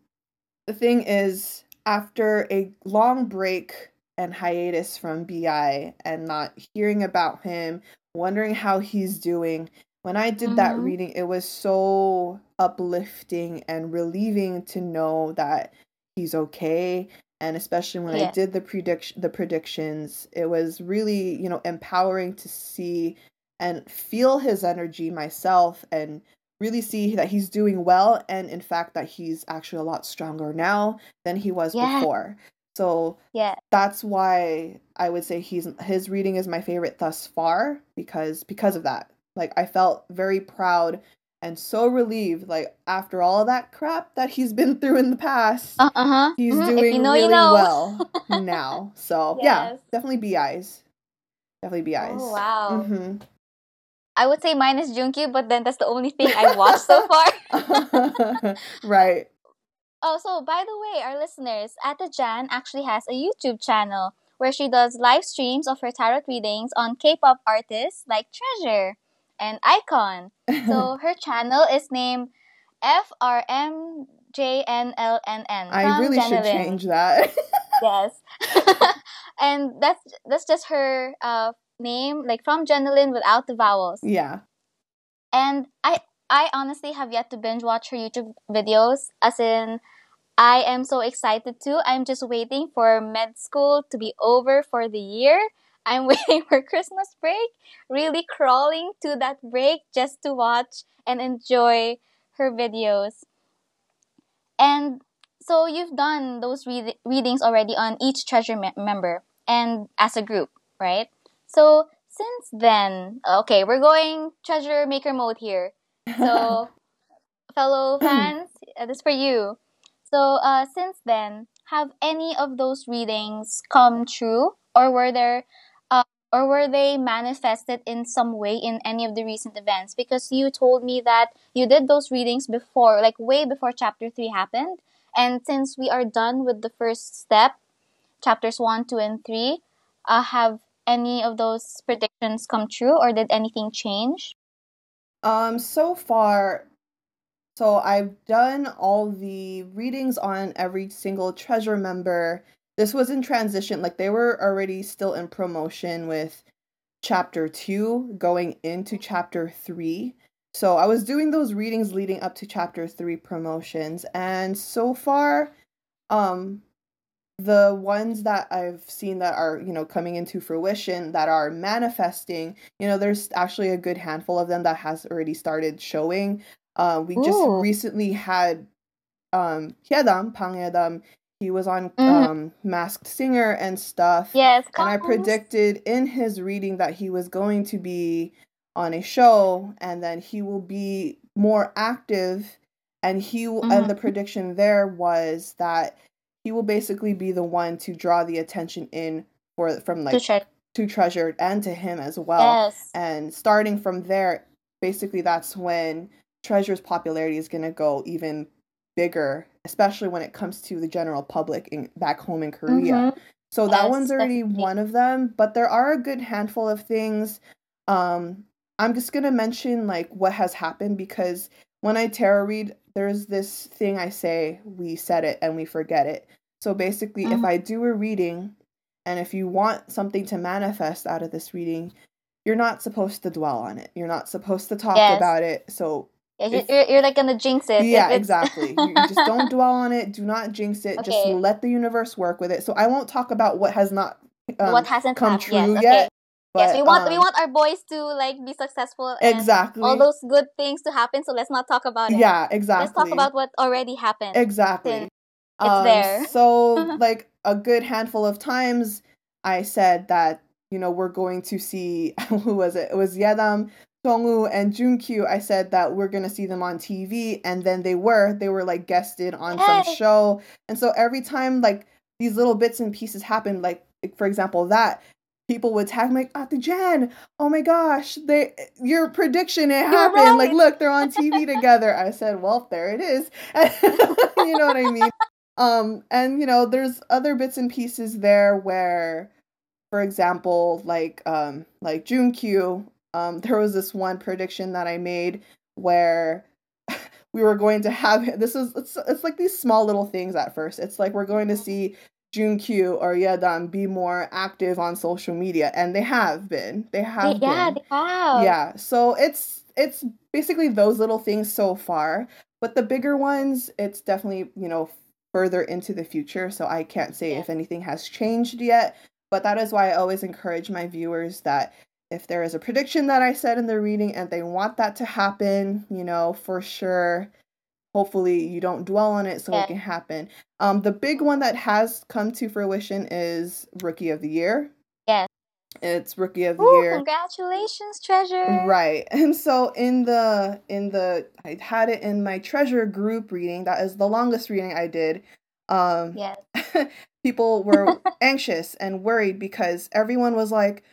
the thing is after a long break and hiatus from bi and not hearing about him wondering how he's doing when i did mm-hmm. that reading it was so uplifting and relieving to know that he's okay and especially when I did the prediction the predictions, it was really, you know, empowering to see and feel his energy myself and really see that he's doing well and in fact that he's actually a lot stronger now than he was yeah. before. So yeah. that's why I would say he's his reading is my favorite thus far because because of that. Like I felt very proud and so relieved like after all that crap that he's been through in the past uh, huh he's mm-hmm. doing you know, really you know. well now so yes. yeah definitely Bi's definitely Bi's oh, wow mm-hmm. I would say mine is Junkyu, but then that's the only thing I watched so far. right. Oh, so by the way, our listeners, Ate Jan actually has a YouTube channel where she does live streams of her tarot readings on K-pop artists like Treasure and iKON. So her channel is named FRMJNLNN. I really should change that. yes. and that's that's just her uh, name, like from Jenilyn without the vowels. Yeah. And I I honestly have yet to binge watch her YouTube videos, as in I am so excited too. I'm just waiting for med school to be over for the year I'm waiting for Christmas break, really crawling to that break just to watch and enjoy her videos. And so you've done those read- readings already on each treasure me- member and as a group, right? So since then, okay, we're going treasure maker mode here. So, fellow fans, uh, this for you. So, uh, since then, have any of those readings come true, or were there or were they manifested in some way in any of the recent events? Because you told me that you did those readings before, like way before chapter 3 happened. And since we are done with the first step, chapters 1, 2, and 3, uh, have any of those predictions come true or did anything change? Um, so far, so I've done all the readings on every single treasure member this was in transition like they were already still in promotion with chapter 2 going into chapter 3 so i was doing those readings leading up to chapter 3 promotions and so far um the ones that i've seen that are you know coming into fruition that are manifesting you know there's actually a good handful of them that has already started showing uh, we Ooh. just recently had um Yedam, Bang Yedam, he was on Mhm. um, Masked Singer and stuff. Yes. and I predicted in his reading that he was going to be on a show and then he will be more active and he Mhm. and the prediction there was that he will basically be the one to draw the attention in for from like to check. to treasure and to him as well Yes. and starting from there basically that's when treasure's popularity is going to go even bigger especially when it comes to the general public in back home in korea Mhm. so that Yes, one's already definitely. one of them, but there are a good handful of things. Um, I'm just gonna mention like what has happened because when I tarot read, there's this thing I say, we said it and we forget it. So basically, if Mhm. I do a reading, and if you want something to manifest out of this reading, you're not supposed to dwell on it. You're not supposed to talk Yes. about it. So Yeah, you're, you're like gonna jinx it. yeah, exactly. You just don't dwell on it. Do not jinx it. Just let the universe work with it. So I won't talk about what has not um, what hasn't come happened. true Yes. Okay. yet. yes, we want we um, want our boys to like be successful and exactly. all those good things to happen. So let's not talk about it. yeah, exactly. Let's talk about what already happened. exactly. it's there. So like a good handful of times, I said that you know we're going to see who was it? It was Yedam. Songwoo and Junkyu, I said that we're gonna see them on TV, and then they were. They were like guested on some show, and so every time like these little bits and pieces happen, like for example that people would tag me like, Ate Jan, oh my gosh, they your prediction it happened. Like look, they're on TV together. I said, well, there it is. you know what I mean? Um, and you know, there's other bits and pieces there where, for example, like um, like Junkyu, um, there was this one prediction that I made where we were going to have this is it's, it's like these small little things at first. It's like we're going to see Junkyu or Yedam be more active on social media, and they have been. They They- have yeah, been. they have. Yeah, so it's it's basically those little things so far, but the bigger ones, it's definitely you know further into the future. So I can't say Yeah. if anything has changed yet, but that is why I always encourage my viewers that if there is a prediction that I said in the reading and they want that to happen, you know, for sure. Hopefully you don't dwell on it so Yeah. it can happen. Um, the big one that has come to fruition is Rookie of the Year. Yes. It's Rookie of the Ooh, Year. congratulations, treasure. Right. And so in the in the I had it in my treasure group reading. That is the longest reading I did. Um Yes. people were anxious and worried because everyone was like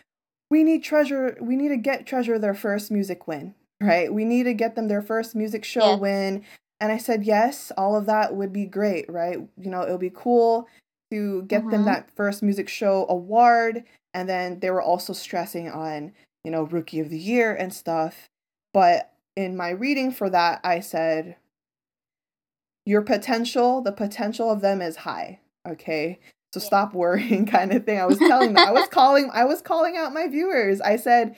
we need treasure we need to get treasure their first music win, right? We need to get them their first music show Yeah. win. And I said, "Yes, all of that would be great, right? You know, it would be cool to get them Mhm. that first music show award and then they were also stressing on you know rookie of the year and stuff but in my reading for that i said your potential the potential of them is high okay so Yeah. stop worrying kind of thing. I was telling them i was calling i was calling out my viewers. I said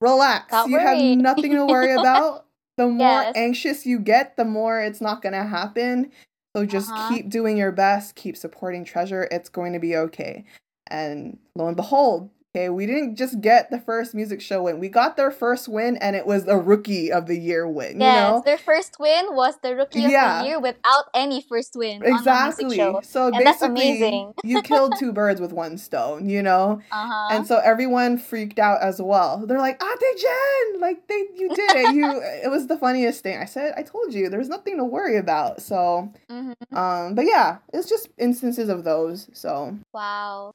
relax. You have nothing to worry about. The more Yes. anxious you get the more it's not going to happen. So just Uh-huh. keep doing your best keep supporting treasure. It's going to be okay. And lo and behold, okay, we didn't just get the first music show win. We got their first win and it was a rookie of the year win, Yes, you know? their first win was the rookie of Yeah. the year without any first win Exactly. music show. So And that's basically amazing. you killed two birds with one stone, you know? Uh-huh. And so everyone freaked out as well. They're like, Ate Jen! Like they you did it. You it was the funniest thing. I said, I told you, there's nothing to worry about. So Mhm. um but yeah, it's just instances of those. So Wow.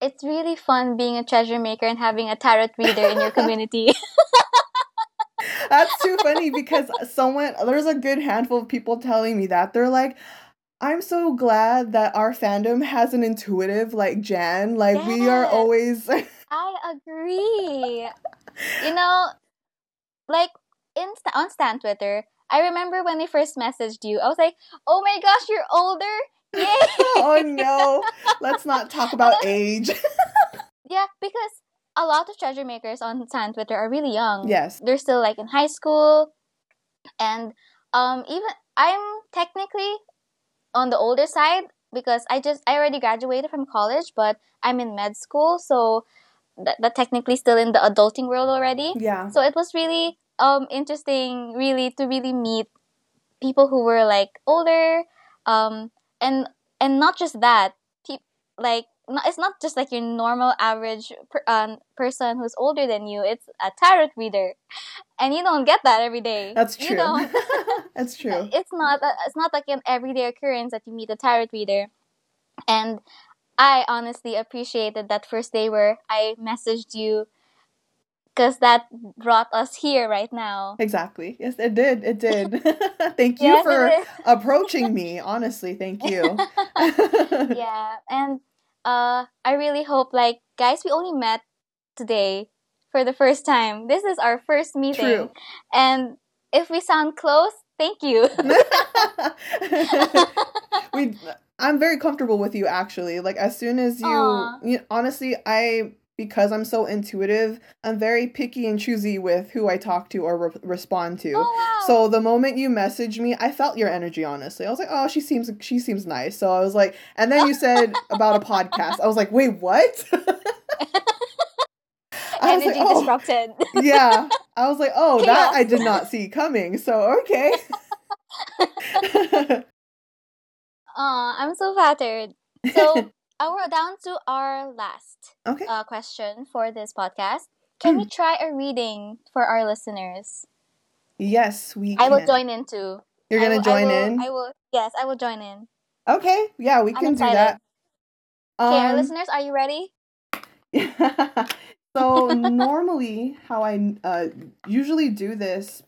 It's really fun being a treasure maker and having a tarot reader in your community. That's too funny because someone there's a good handful of people telling me that. They're like, I'm so glad that our fandom has an intuitive like Jan. Like we are always I agree. you know, like in on Stan Twitter, I remember when we first messaged you, I was like, "Oh my gosh, you're older! Yay!" Oh no. Let's not talk about age. yeah, because a lot of treasure makers on Stan Twitter are really young. yes. they're still like in high school and um even i'm technically on the older side because i just i already graduated from college but i'm in med school so that, that technically still in the adulting world already Yeah. so it was really um interesting really to really meet people who were like older um and and not just that, like no, it's not just like your normal average per, um, person who's older than you. It's a tarot reader, and you don't get that every day. That's You true. don't. That's true. It's not. It's not like an everyday occurrence that you meet a tarot reader, and I honestly appreciated that first day where I messaged you, because that brought us here right now. Exactly. Yes, it did. It did. thank you Yes, for approaching me. Honestly, thank you. yeah, and uh, I really hope, like, guys, we only met today for the first time. This is our first meeting, True. and if we sound close, thank you. we I'm very comfortable with you actually. Like as soon as you, you honestly, I because I'm so intuitive, I'm very picky and choosy with who I talk to or re- respond to. oh wow! So the moment you messaged me, I felt your energy. Honestly, I was like, "Oh, she seems she seems nice." So I was like, and then you said about a podcast. I was like, "Wait, what?" I was energy like, "Oh, disrupted. yeah." I was like, "Oh, that I did not see coming." So okay. Aw, I'm so flattered. So uh, we're down to our last okay. uh, question for this podcast. Can Hmm. we try a reading for our listeners? Yes, we. I will join in too. You're gonna will- join I will, in. I will. Yes, I will join in. Okay, yeah, we I'm can do that. Okay, our Um, listeners, are you ready? so normally, how I uh, usually do this,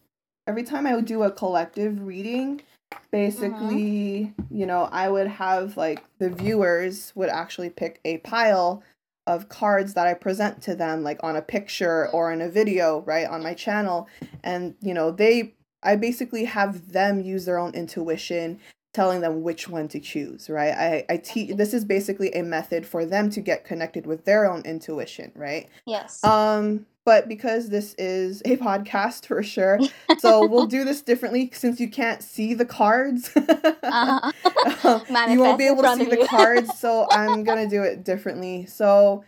every time I would do a collective reading, basically, mm-hmm. you know, I would have like the viewers would actually pick a pile of cards that I present to them, like on a picture or in a video, right, on my channel, and you know, they, I basically have them use their own intuition telling them which one to choose, right? I, I teach this is basically a method for them to get connected with their own intuition, right? Yes. Um, but because this is a podcast for sure, so we'll do this differently since you can't see the cards. Uh-huh. Um, you won't be able to see the cards, so I'm gonna do it differently. So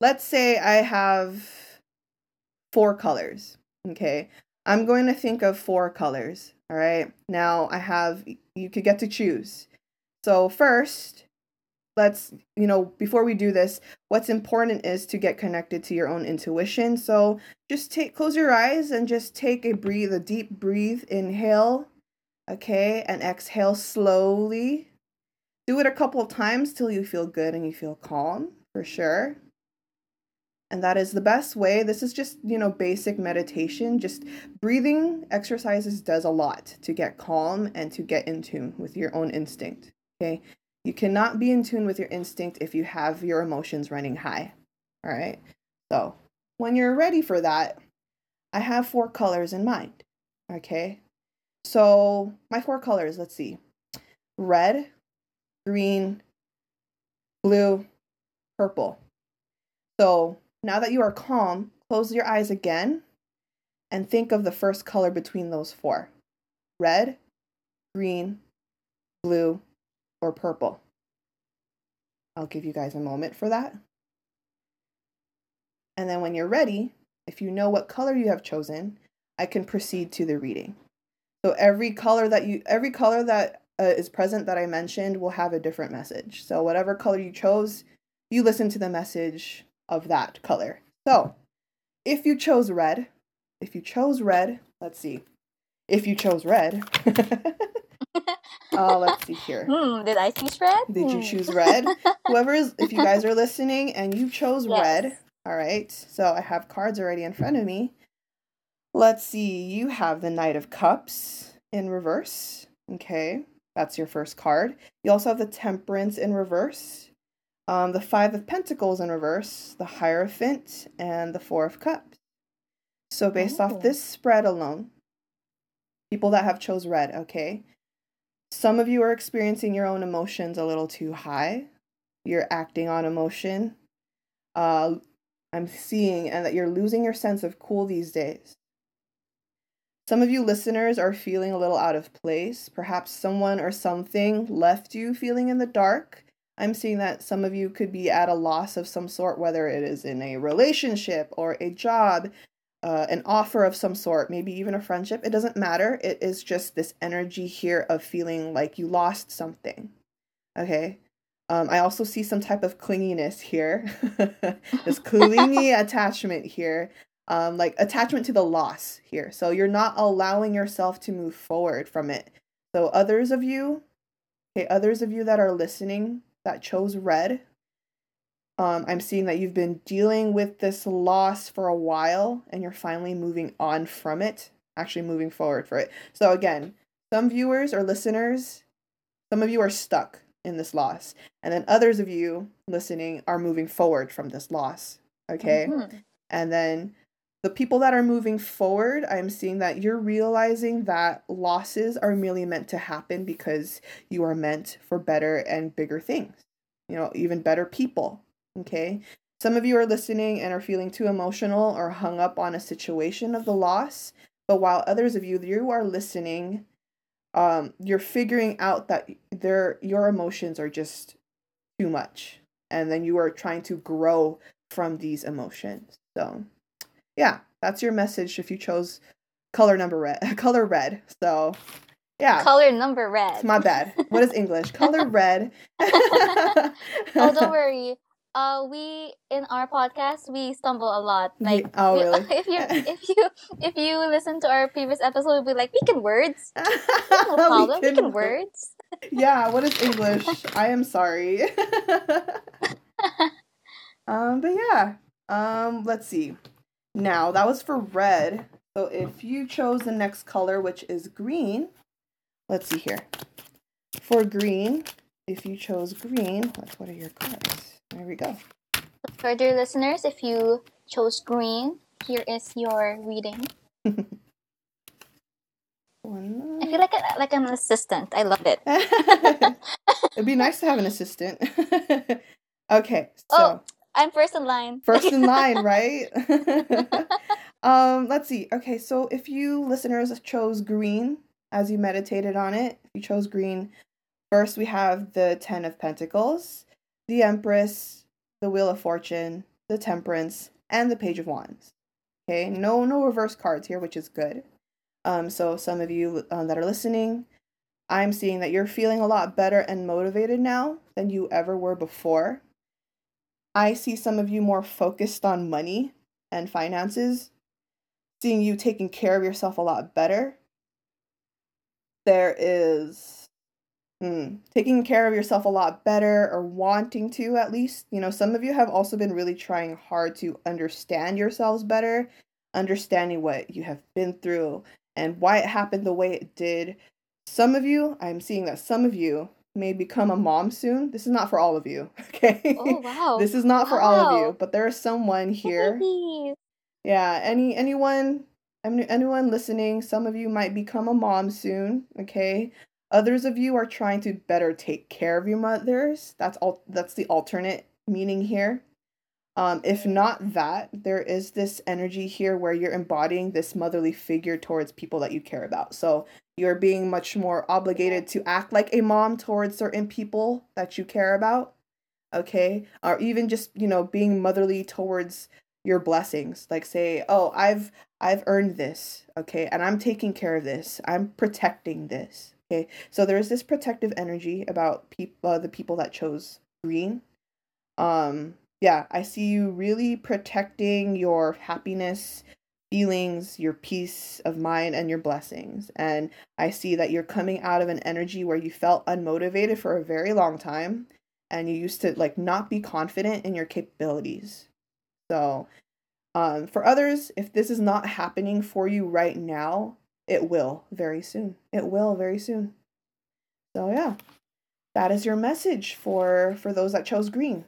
let's say I have four colors. Okay. I'm going to think of four colors. All right. Now I have, you could get to choose. So, first, let's, you know, before we do this, what's important is to get connected to your own intuition. So, just take, close your eyes and just take a breathe, a deep breathe, inhale. Okay. And exhale slowly. Do it a couple of times till you feel good and you feel calm for sure. And that is the best way. This is just, you know, basic meditation. Just breathing exercises does a lot to get calm and to get in tune with your own instinct. Okay. You cannot be in tune with your instinct if you have your emotions running high. All right. So when you're ready for that, I have four colors in mind. Okay. So my four colors, let's see red, green, blue, purple. So now that you are calm, close your eyes again and think of the first color between those four red, green, blue, or purple. I'll give you guys a moment for that. And then when you're ready, if you know what color you have chosen, I can proceed to the reading. So every color that you every color that uh, is present that I mentioned will have a different message. So whatever color you chose, you listen to the message of that color. So, if you chose red, if you chose red, let's see. If you chose red, uh, let's see here. Hmm, did I choose red? Did you Hmm. choose red? Whoever is, if you guys are listening and you chose Yes. red, all right. So I have cards already in front of me. Let's see. You have the Knight of Cups in reverse. Okay, that's your first card. You also have the Temperance in reverse, um, the Five of Pentacles in reverse, the Hierophant, and the Four of Cups. So based Oh. off this spread alone, people that have chose red, okay, some of you are experiencing your own emotions a little too high. You're acting on emotion. Uh, I'm seeing and that you're losing your sense of cool these days. Some of you listeners are feeling a little out of place. Perhaps someone or something left you feeling in the dark. I'm seeing that some of you could be at a loss of some sort, whether it is in a relationship or a job, uh, an offer of some sort, maybe even a friendship. It doesn't matter. It is just this energy here of feeling like you lost something. Okay. Um, I also see some type of clinginess here. this clingy attachment here. Um, like attachment to the loss here. So you're not allowing yourself to move forward from it. So others of you, okay, others of you that are listening that chose red, um, I'm seeing that you've been dealing with this loss for a while and you're finally moving on from it, actually moving forward for it. So, again, some viewers or listeners, some of you are stuck in this loss, and then others of you listening are moving forward from this loss. Okay. Mm-hmm. And then the people that are moving forward, I'm seeing that you're realizing that losses are merely meant to happen because you are meant for better and bigger things, you know, even better people Okay. Some of you are listening and are feeling too emotional or hung up on a situation of the loss. But while others of you, you are listening, um, you're figuring out that their your emotions are just too much. And then you are trying to grow from these emotions. So yeah, that's your message if you chose color number red color red. So yeah. Color number red. It's my bad. What is English? color red. oh, don't worry uh we in our podcast we stumble a lot like oh, we, really? if you if you if you listen to our previous episode we'll be like we can words no problem we can, we can words yeah what is english i am sorry um but yeah um let's see now that was for red so if you chose the next color which is green let's see here for green if you chose green what, what are your cards there we go. For dear listeners, if you chose green, here is your reading. I feel like a, like an assistant. I love it. It'd be nice to have an assistant. okay, so oh, I'm first in line. first in line, right? um, let's see. Okay, so if you listeners chose green as you meditated on it, if you chose green, first we have the Ten of Pentacles the Empress, the Wheel of Fortune, the Temperance, and the Page of Wands. Okay, no no reverse cards here, which is good. Um, so some of you um, that are listening, I'm seeing that you're feeling a lot better and motivated now than you ever were before. I see some of you more focused on money and finances, seeing you taking care of yourself a lot better. There is Mm, taking care of yourself a lot better or wanting to at least. You know, some of you have also been really trying hard to understand yourselves better, understanding what you have been through and why it happened the way it did. Some of you, I'm seeing that some of you may become a mom soon. This is not for all of you, okay? Oh wow. this is not wow. for all of you, but there is someone here. Yeah, any anyone anyone listening, some of you might become a mom soon, okay? Others of you are trying to better take care of your mothers. That's all that's the alternate meaning here. Um, if not that, there is this energy here where you're embodying this motherly figure towards people that you care about. So you're being much more obligated to act like a mom towards certain people that you care about. Okay. Or even just, you know, being motherly towards your blessings. Like say, oh, I've I've earned this, okay, and I'm taking care of this. I'm protecting this. Okay, so there's this protective energy about people, uh, the people that chose green. Um, yeah, I see you really protecting your happiness, feelings, your peace of mind, and your blessings. And I see that you're coming out of an energy where you felt unmotivated for a very long time, and you used to like not be confident in your capabilities. So, um, for others, if this is not happening for you right now, it will very soon. It will very soon. So yeah. That is your message for for those that chose green.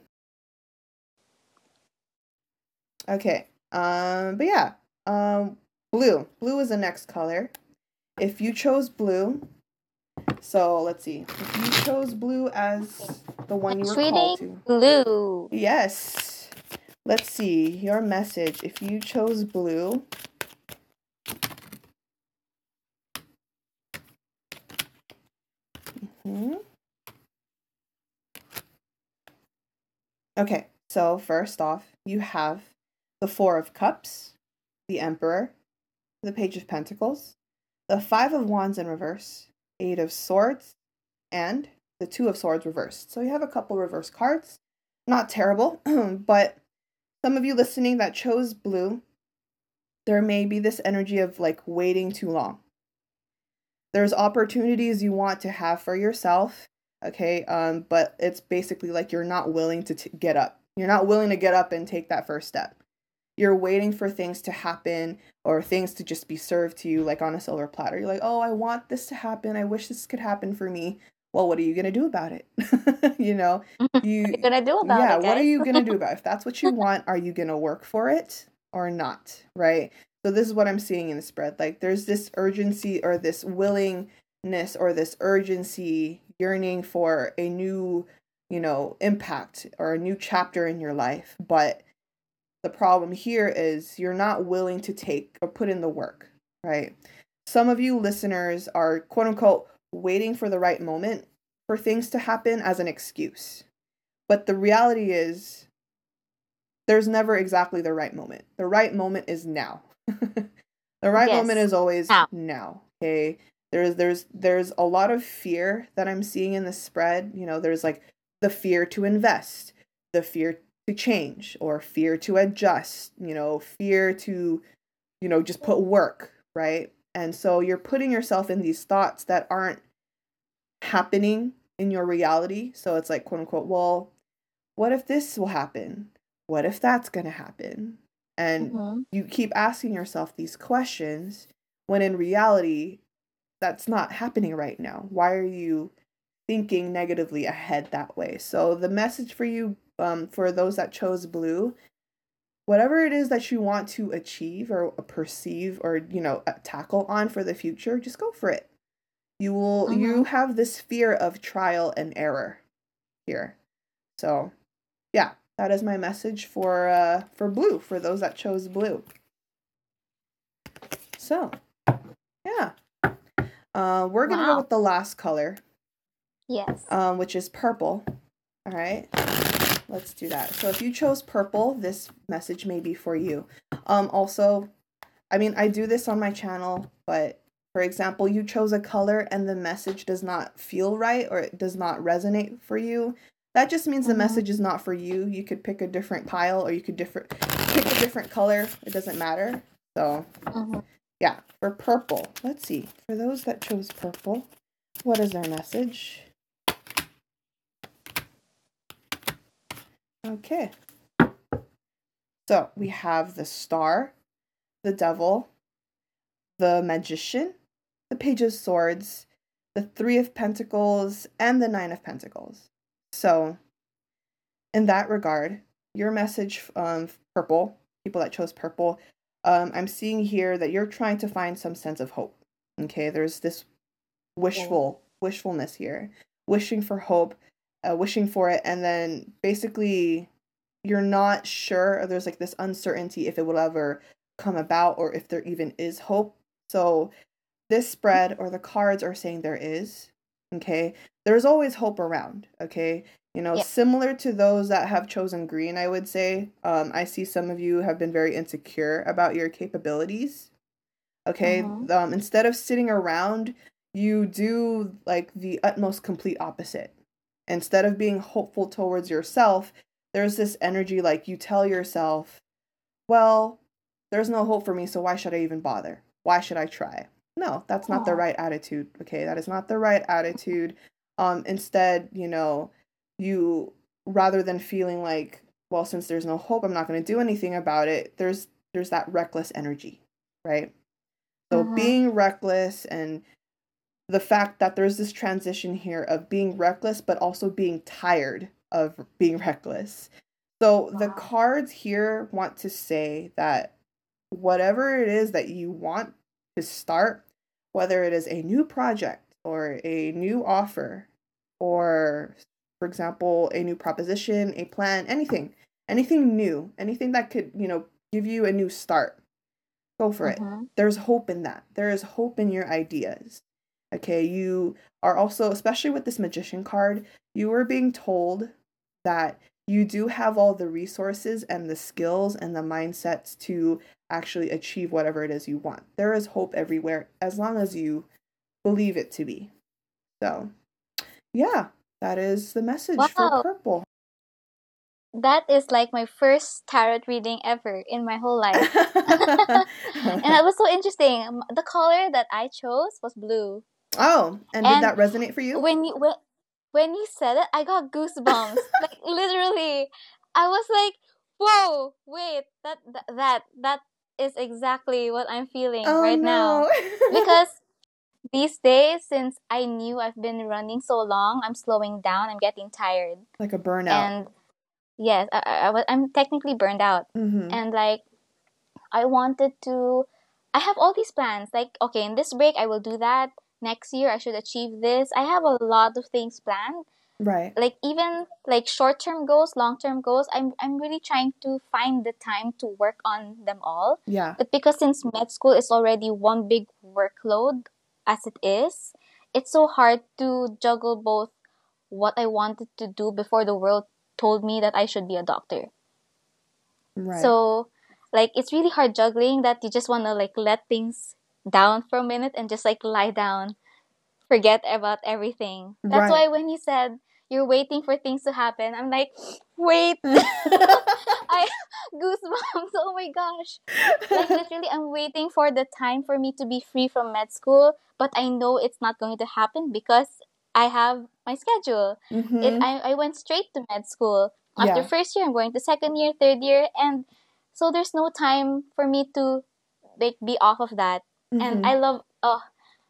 Okay. Um but yeah. Um blue. Blue is the next color. If you chose blue, so let's see. If you chose blue as the one you were called to. Blue. Yes. Let's see your message. If you chose blue, Hmm? Okay, so first off, you have the Four of Cups, the Emperor, the Page of Pentacles, the Five of Wands in reverse, Eight of Swords, and the Two of Swords reversed. So you have a couple reverse cards. Not terrible, but some of you listening that chose blue, there may be this energy of like waiting too long. There's opportunities you want to have for yourself, okay? Um, but it's basically like you're not willing to t- get up. You're not willing to get up and take that first step. You're waiting for things to happen or things to just be served to you like on a silver platter. You're like, oh, I want this to happen. I wish this could happen for me. Well, what are you gonna do about it? you know, you are gonna do about yeah, it? what are you gonna do about it? If that's what you want, are you gonna work for it or not? Right. So this is what I'm seeing in the spread. Like there's this urgency or this willingness or this urgency yearning for a new, you know, impact or a new chapter in your life. But the problem here is you're not willing to take or put in the work, right? Some of you listeners are quote unquote waiting for the right moment for things to happen as an excuse. But the reality is there's never exactly the right moment. The right moment is now. the right Yes. moment is always Now. now. Okay. There's there's there's a lot of fear that I'm seeing in the spread. You know, there's like the fear to invest, the fear to change, or fear to adjust, you know, fear to, you know, just put work, right? And so you're putting yourself in these thoughts that aren't happening in your reality. So it's like, quote unquote, well, what if this will happen? What if that's going to happen? And Mhm. you keep asking yourself these questions when in reality, that's not happening right now. Why are you thinking negatively ahead that way? So, the message for you, um, for those that chose blue, whatever it is that you want to achieve or perceive or, you know, uh, tackle on for the future, just go for it. You will, you have this fear of trial and error here. So, yeah, that is my message for uh for blue for those that chose blue. So, yeah. Uh we're going to go with the last color, Yes. um which is purple. All right. Let's do that. So if you chose purple, this message may be for you. Um also, I mean, I do this on my channel, but for example, you chose a color and the message does not feel right or it does not resonate for you. That just means the Mhm. message is not for you. You could pick a different pile or you could different pick a different color. It doesn't matter. So, Mhm. yeah, for purple. Let's see. For those that chose purple, what is their message? Okay. So we have the star, the devil, the magician, the page of swords, the three of pentacles, and the nine of pentacles. So, in that regard, your message, um, purple, people that chose purple, um, I'm seeing here that you're trying to find some sense of hope. Okay, there's this wishful wishfulness here, wishing for hope, uh, wishing for it, and then basically you're not sure. Or there's like this uncertainty if it will ever come about or if there even is hope. So this spread or the cards are saying there is. Okay, there's always hope around. Okay, you know, Yeah. similar to those that have chosen green, I would say. Um, I see some of you have been very insecure about your capabilities. Okay, Mhm. um, instead of sitting around, you do like the utmost complete opposite. Instead of being hopeful towards yourself, there's this energy like you tell yourself, well, there's no hope for me, so why should I even bother? Why should I try? No, that's not the right attitude. Okay, that is not the right attitude. Um, instead, you know, you rather than feeling like, well, since there's no hope, I'm not going to do anything about it. There's there's that reckless energy, right? So Mhm. being reckless and the fact that there's this transition here of being reckless but also being tired of being reckless. So the cards here want to say that whatever it is that you want to start, whether it is a new project or a new offer or for example, a new proposition, a plan, anything, anything new, anything that could, you know, give you a new start. Go for it Mhm. there's hope in that. There is hope in your ideas. Okay, you are also, especially with this magician card, you are being told that you do have all the resources and the skills and the mindsets to actually achieve whatever it is you want. There is hope everywhere as long as you believe it to be. So, yeah, That is the message Wow. for purple. That is like my first tarot reading ever in my whole life. and it was so interesting. The color that I chose was blue. Oh, and did that resonate for you? When you when, when you said it, I got goosebumps. like literally, I was like, "Whoa, wait, that that that, that is exactly what I'm feeling oh right now." Because these days, since I knew I've been running so long, I'm slowing down. I'm getting tired, like a burnout. and yes, I, I, I'm technically burned out hmm and like i wanted to i have all these plans like okay in this break i will do that next year i should achieve this i have a lot of things planned Right. like even like short-term goals long-term goals i'm i'm really trying to find the time to work on them all Yeah. but because since med school is already one big workload as it is it's so hard to juggle both what i wanted to do before the world told me that i should be a doctor Right. so, like, it's really hard juggling that you just want to like let things down for a minute and just like lie down, forget about everything. That's Right. why when you said you're waiting for things to happen, I'm like, wait, I goosebumps. Oh my gosh! Like literally, I'm waiting for the time for me to be free from med school, but I know it's not going to happen because I have my schedule Mhm. it I, I went straight to med school after Yeah. first year i'm going to second year third year and so there's no time for me to like be off of that and Mhm. i love oh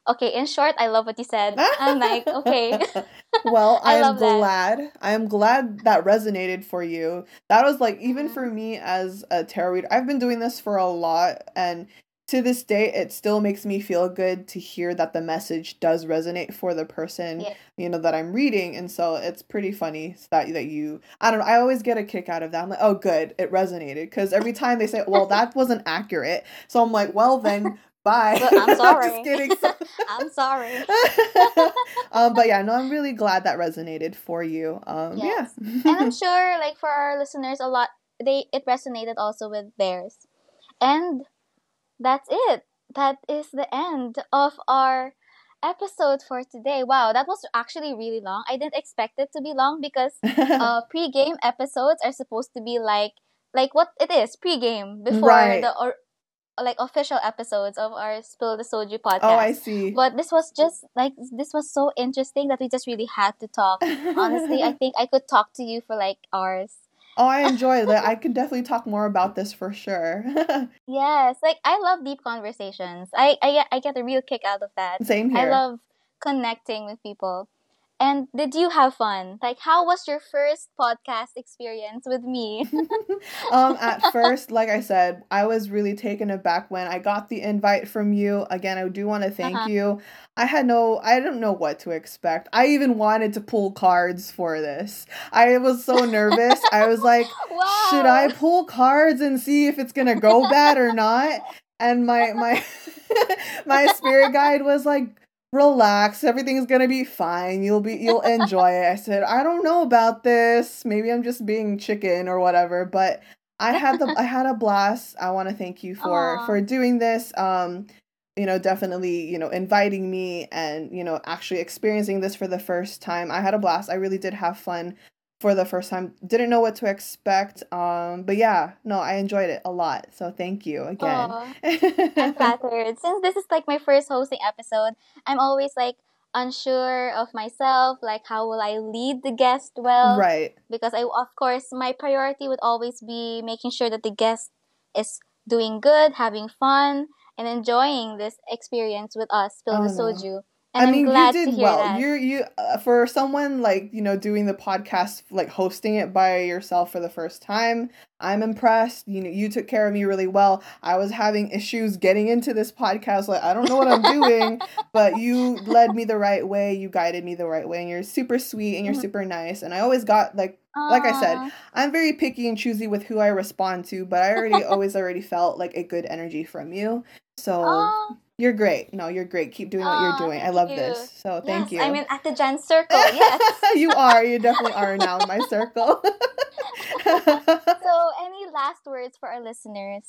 okay in short i love what you said i'm like okay well, I I, am love that. glad. I am glad that resonated for you. That was like even Mhm. for me as a tarot reader, I've been doing this for a lot and to this day it still makes me feel good to hear that the message does resonate for the person Yeah. you know that I'm reading and so it's pretty funny that that you I don't know I always get a kick out of that I'm like oh good it resonated because every time they say well that wasn't accurate so I'm like well then bye I'm sorry. just kidding i'm sorry um, but yeah, no, I'm really glad that resonated for you. Um, Yes. yeah. and i'm sure like for our listeners a lot they it resonated also with theirs and that's it that is the end of our episode for today wow that was actually really long i didn't expect it to be long because uh pre-game episodes are supposed to be like like what it is pre-game before Right. the or like official episodes of our spill the soju oh, podcast oh, I see. but this was just like this was so interesting that we just really had to talk honestly i think i could talk to you for like hours oh, I enjoy that. I can definitely talk more about this for sure. yes like i love deep conversations i i get, I get a real kick out of that Same here. i love connecting with people and did you have fun like how was your first podcast experience with me um, at first, like I said, I was really taken aback when I got the invite from you. Again, I do want to thank Uh-huh. you. I had no, I didn't know what to expect. I even wanted to pull cards for this. I was so nervous. I was like, wow should I pull cards and see if it's gonna go bad or not? And my my my spirit guide was like, relax, everything's gonna be fine. You'll be you'll enjoy it. I said, I don't know about this. Maybe I'm just being chicken or whatever, but I had the I had a blast. I want to thank you for Aw. for doing this. Um you know, definitely, you know, inviting me and, you know, actually experiencing this for the first time. I had a blast. I really did have fun for the first time. Didn't know what to expect. Um, but yeah, no, I enjoyed it a lot. So thank you again. I'm flattered. Since this is like my first hosting episode, I'm always like unsure of myself, like how will I lead the guest well? right. Because I of course my priority would always be making sure that the guest is doing good, having fun, and enjoying this experience with us, Spill Oh, the no. And I mean, am glad you did well. that. You're you uh, for someone like you know doing the podcast, like hosting it by yourself for the first time. I'm impressed. You know, you took care of me really well. I was having issues getting into this podcast. Like I don't know what I'm doing, but you led me the right way. You guided me the right way, and you're super sweet and you're Mhm. super nice. And I always got like like I said, I'm very picky and choosy with who I respond to, but I already always already felt like a good energy from you. So Aw. You're great. No, you're great. Keep doing what you're doing. I love you. this. So thank you. I'm in at the Jen circle. Yes. you are. You definitely are now in my circle. so, any last words for our listeners?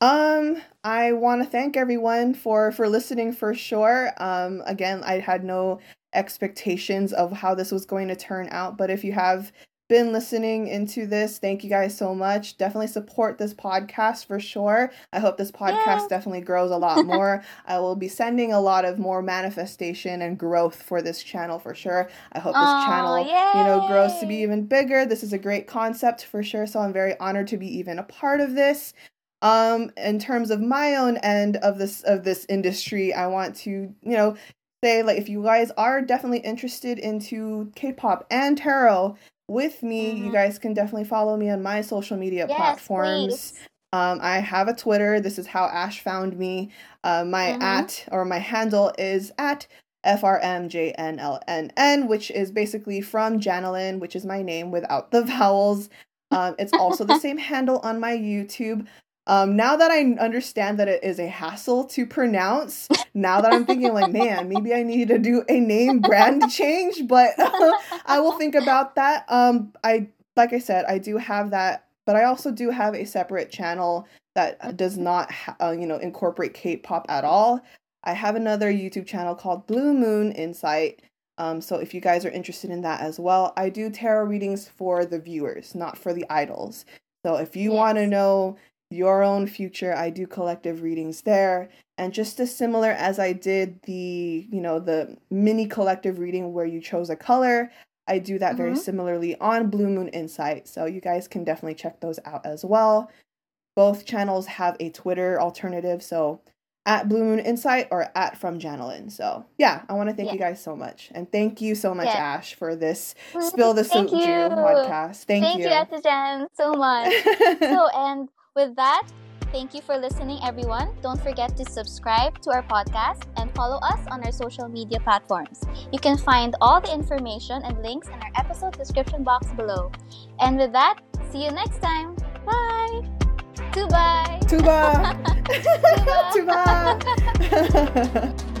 um, I want to thank everyone for for listening for sure. Um, again, I had no expectations of how this was going to turn out. But if you have been listening into this, thank you guys so much. Definitely support this podcast for sure. I hope this podcast yeah. definitely grows a lot more. I will be sending a lot of more manifestation and growth for this channel for sure. I hope this Aww, channel, yay. you know, grows to be even bigger. This is a great concept for sure, so I'm very honored to be even a part of this. Um in terms of my own end of this of this industry, I want to, you know, say like if you guys are definitely interested into K-pop and tarot, with me, mm-hmm. you guys can definitely follow me on my social media yes, platforms. Um, I have a Twitter. This is how Ash found me. Uh, my mm-hmm. at or my handle is at FRMJNLNN, which is basically from Janelyn, which is my name without the vowels. Um, it's also the same handle on my YouTube. Um, now that I understand that it is a hassle to pronounce, now that I'm thinking like, man, maybe I need to do a name brand change, but I will think about that. Um, I like I said, I do have that, but I also do have a separate channel that does not, ha- uh, you know, incorporate K-pop at all. I have another YouTube channel called Blue Moon Insight. Um, so if you guys are interested in that as well, I do tarot readings for the viewers, not for the idols. So if you yes. want to know your own future. I do collective readings there. And just as similar as I did the, you know, the mini collective reading where you chose a color, I do that mm-hmm. very similarly on Blue Moon Insight. So you guys can definitely check those out as well. Both channels have a Twitter alternative, so at Blue Moon Insight or at From Janelyn. So yeah, I want to thank yeah. you guys so much, and thank you so much, yeah. Ash, for this Spill the Soju podcast. Thank, thank you, thank you, Jan, so much. so and with that, thank you for listening, everyone. Don't forget to subscribe to our podcast and follow us on our social media platforms. You can find all the information and links in our episode description box below. And with that, see you next time. Bye. Tuba. Tuba. Tuba. Tuba.